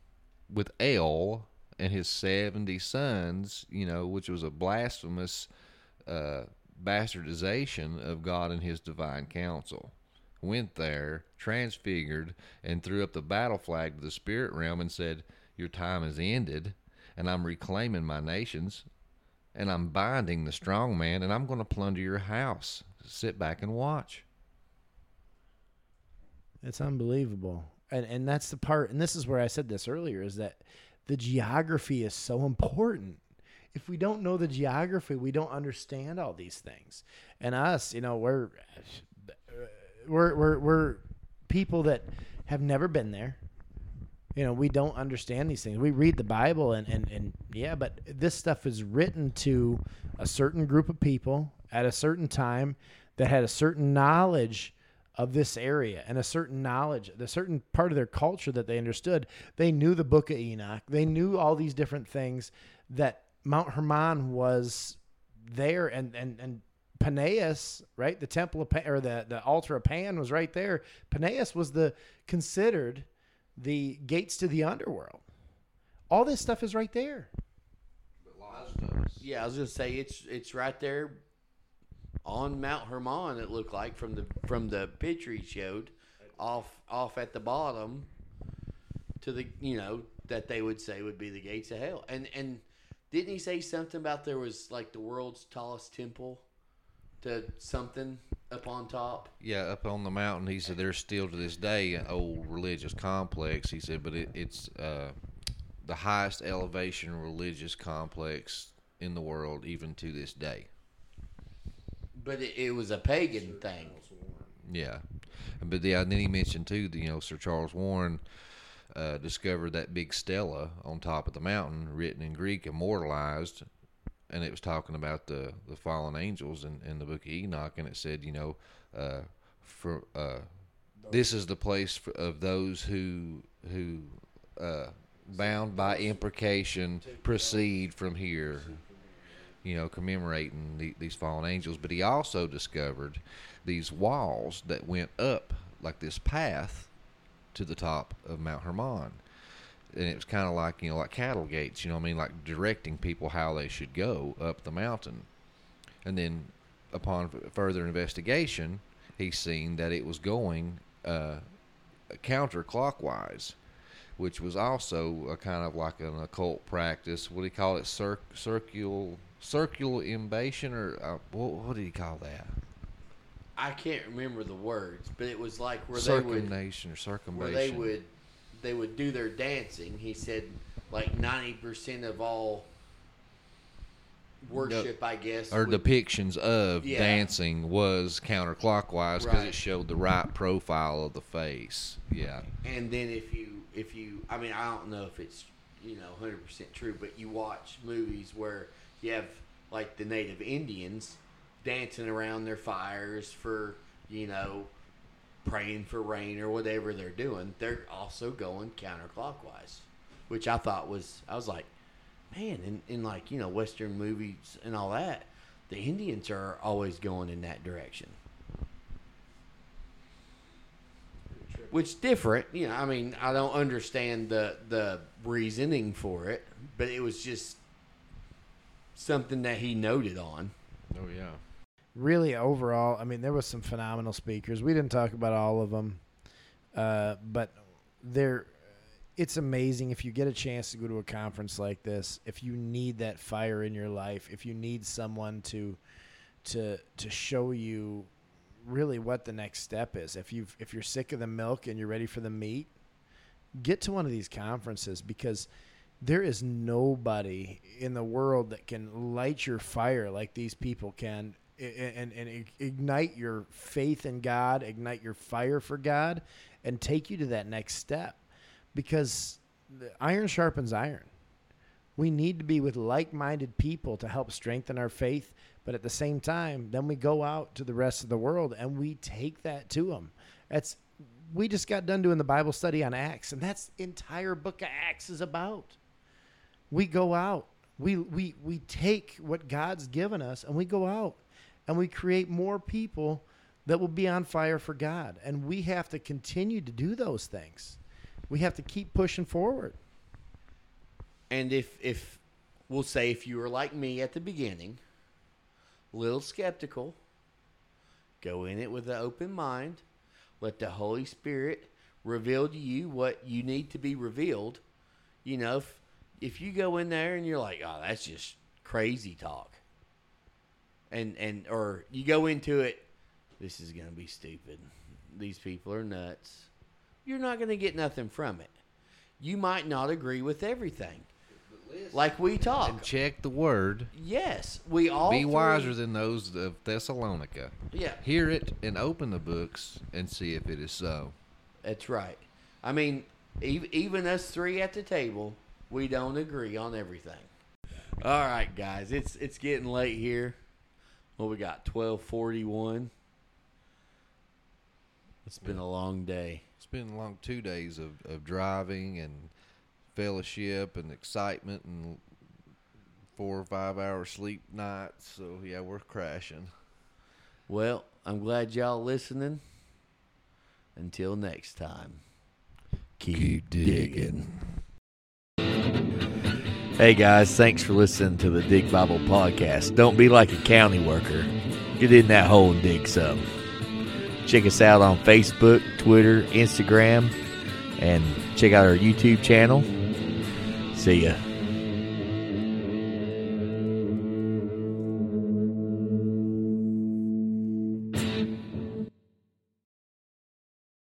with El and his 70 sons, you know, which was a blasphemous uh, bastardization of God and his divine council. Went there, transfigured, and threw up the battle flag to the spirit realm and said, Your time is ended, and I'm reclaiming my nations, and I'm binding the strong man, and I'm going to plunder your house. Sit back and watch. It's unbelievable. And and that's the part and this is where I said this earlier is that the geography is so important. If we don't know the geography, we don't understand all these things. And us, you know, we're we're we're, we're people that have never been there. You know, we don't understand these things. We read the Bible and, and, and yeah, but this stuff is written to a certain group of people at a certain time that had a certain knowledge of this area and a certain knowledge, a certain part of their culture that they understood. They knew the book of Enoch. They knew all these different things that Mount Hermon was there and, and, and Paneas, right? The temple of or the, the altar of Pan was right there. Paneas was the considered the gates to the underworld. All this stuff is right there. Yeah, I was gonna say it's it's right there on Mount Hermon. It looked like from the from the picture he showed, off off at the bottom, to the you know that they would say would be the gates of hell. And and didn't he say something about there was like the world's tallest temple, to something up on top? Yeah, up on the mountain. He said there's still to this day an old religious complex. He said, but it, it's uh, the highest elevation religious complex in the world, even to this day. But it, it was a pagan thing. Yeah, but yeah, and then he mentioned too, that, you know, Sir Charles Warren uh, discovered that big stela on top of the mountain, written in Greek, immortalized, and it was talking about the the fallen angels in, in the book of Enoch, and it said, you know, uh, for uh, this is the place for, of those who who uh, bound by imprecation proceed from here. You know, commemorating the, these fallen angels, but he also discovered these walls that went up like this path to the top of Mount Hermon and it was kind of like you know like cattle gates you know what i mean? Like directing people how they should go up the mountain. And then upon further investigation he's seen that it was going uh, counterclockwise which was also a kind of like an occult practice. What do you call it? Cir- circular circular imbation or uh, what, what do you call that? I can't remember the words, but it was like where they would circumnation or circumambulation where they would they would do their dancing. He said like ninety percent of all worship, I guess, or would- depictions of Yeah. dancing was counterclockwise because Right. it showed the right profile of the face. Yeah. And then if you if you I mean I don't know if it's you know hundred percent true, but you watch movies where you have like the native Indians dancing around their fires for you know praying for rain or whatever they're doing. They're also going counterclockwise, which I thought was I was like, man, in, in like you know Western movies and all that, the Indians are always going in that direction. which different you know i mean i don't understand the the reasoning for it but it was just something that he noted on Oh yeah. Really overall, I mean, there was some phenomenal speakers. We didn't talk about all of them, uh, but there, it's amazing if you get a chance to go to a conference like this. If you need that fire in your life, if you need someone to, to to show you, really what the next step is. If you if you're sick of the milk and you're ready for the meat, get to one of these conferences because there is nobody in the world that can light your fire like these people can and, and ignite your faith in God, ignite your fire for God, and take you to that next step because iron sharpens iron. We need to be with like minded people to help strengthen our faith. But at the same time, then we go out to the rest of the world and we take that to them. That's we just got done doing the Bible study on Acts, and that's entire book of Acts is about. We go out, we we we take what God's given us, and we go out and we create more people that will be on fire for God. And we have to continue to do those things. We have to keep pushing forward. And if if we'll say if you were like me at the beginning, a little skeptical, go in it with an open mind, let the Holy Spirit reveal to you what you need to be revealed. You know, if if you go in there and you're like, "Oh, that's just crazy talk." And and or you go into it, this is going to be stupid. These people are nuts. You're not going to get nothing from it. You might not agree with everything. Like we talk. And check the word. Yes, we all Be wiser than those of Thessalonica. Yeah. Hear it and open the books and see if it is so. That's right. I mean, even us three at the table, we don't agree on everything. All right, guys, it's it's getting late here. What we got? Twelve forty one. It's been a long day. It's been a long two days of, of driving and fellowship and excitement and four or five hour sleep nights. So yeah, we're crashing. Well, I'm glad y'all listening. Until next time, keep, digging. Hey guys, thanks for listening to the Dig Bible podcast. Don't be like a county worker. Get in that hole and dig some. Check us out on Facebook, Twitter, Instagram, and check out our YouTube channel. See ya.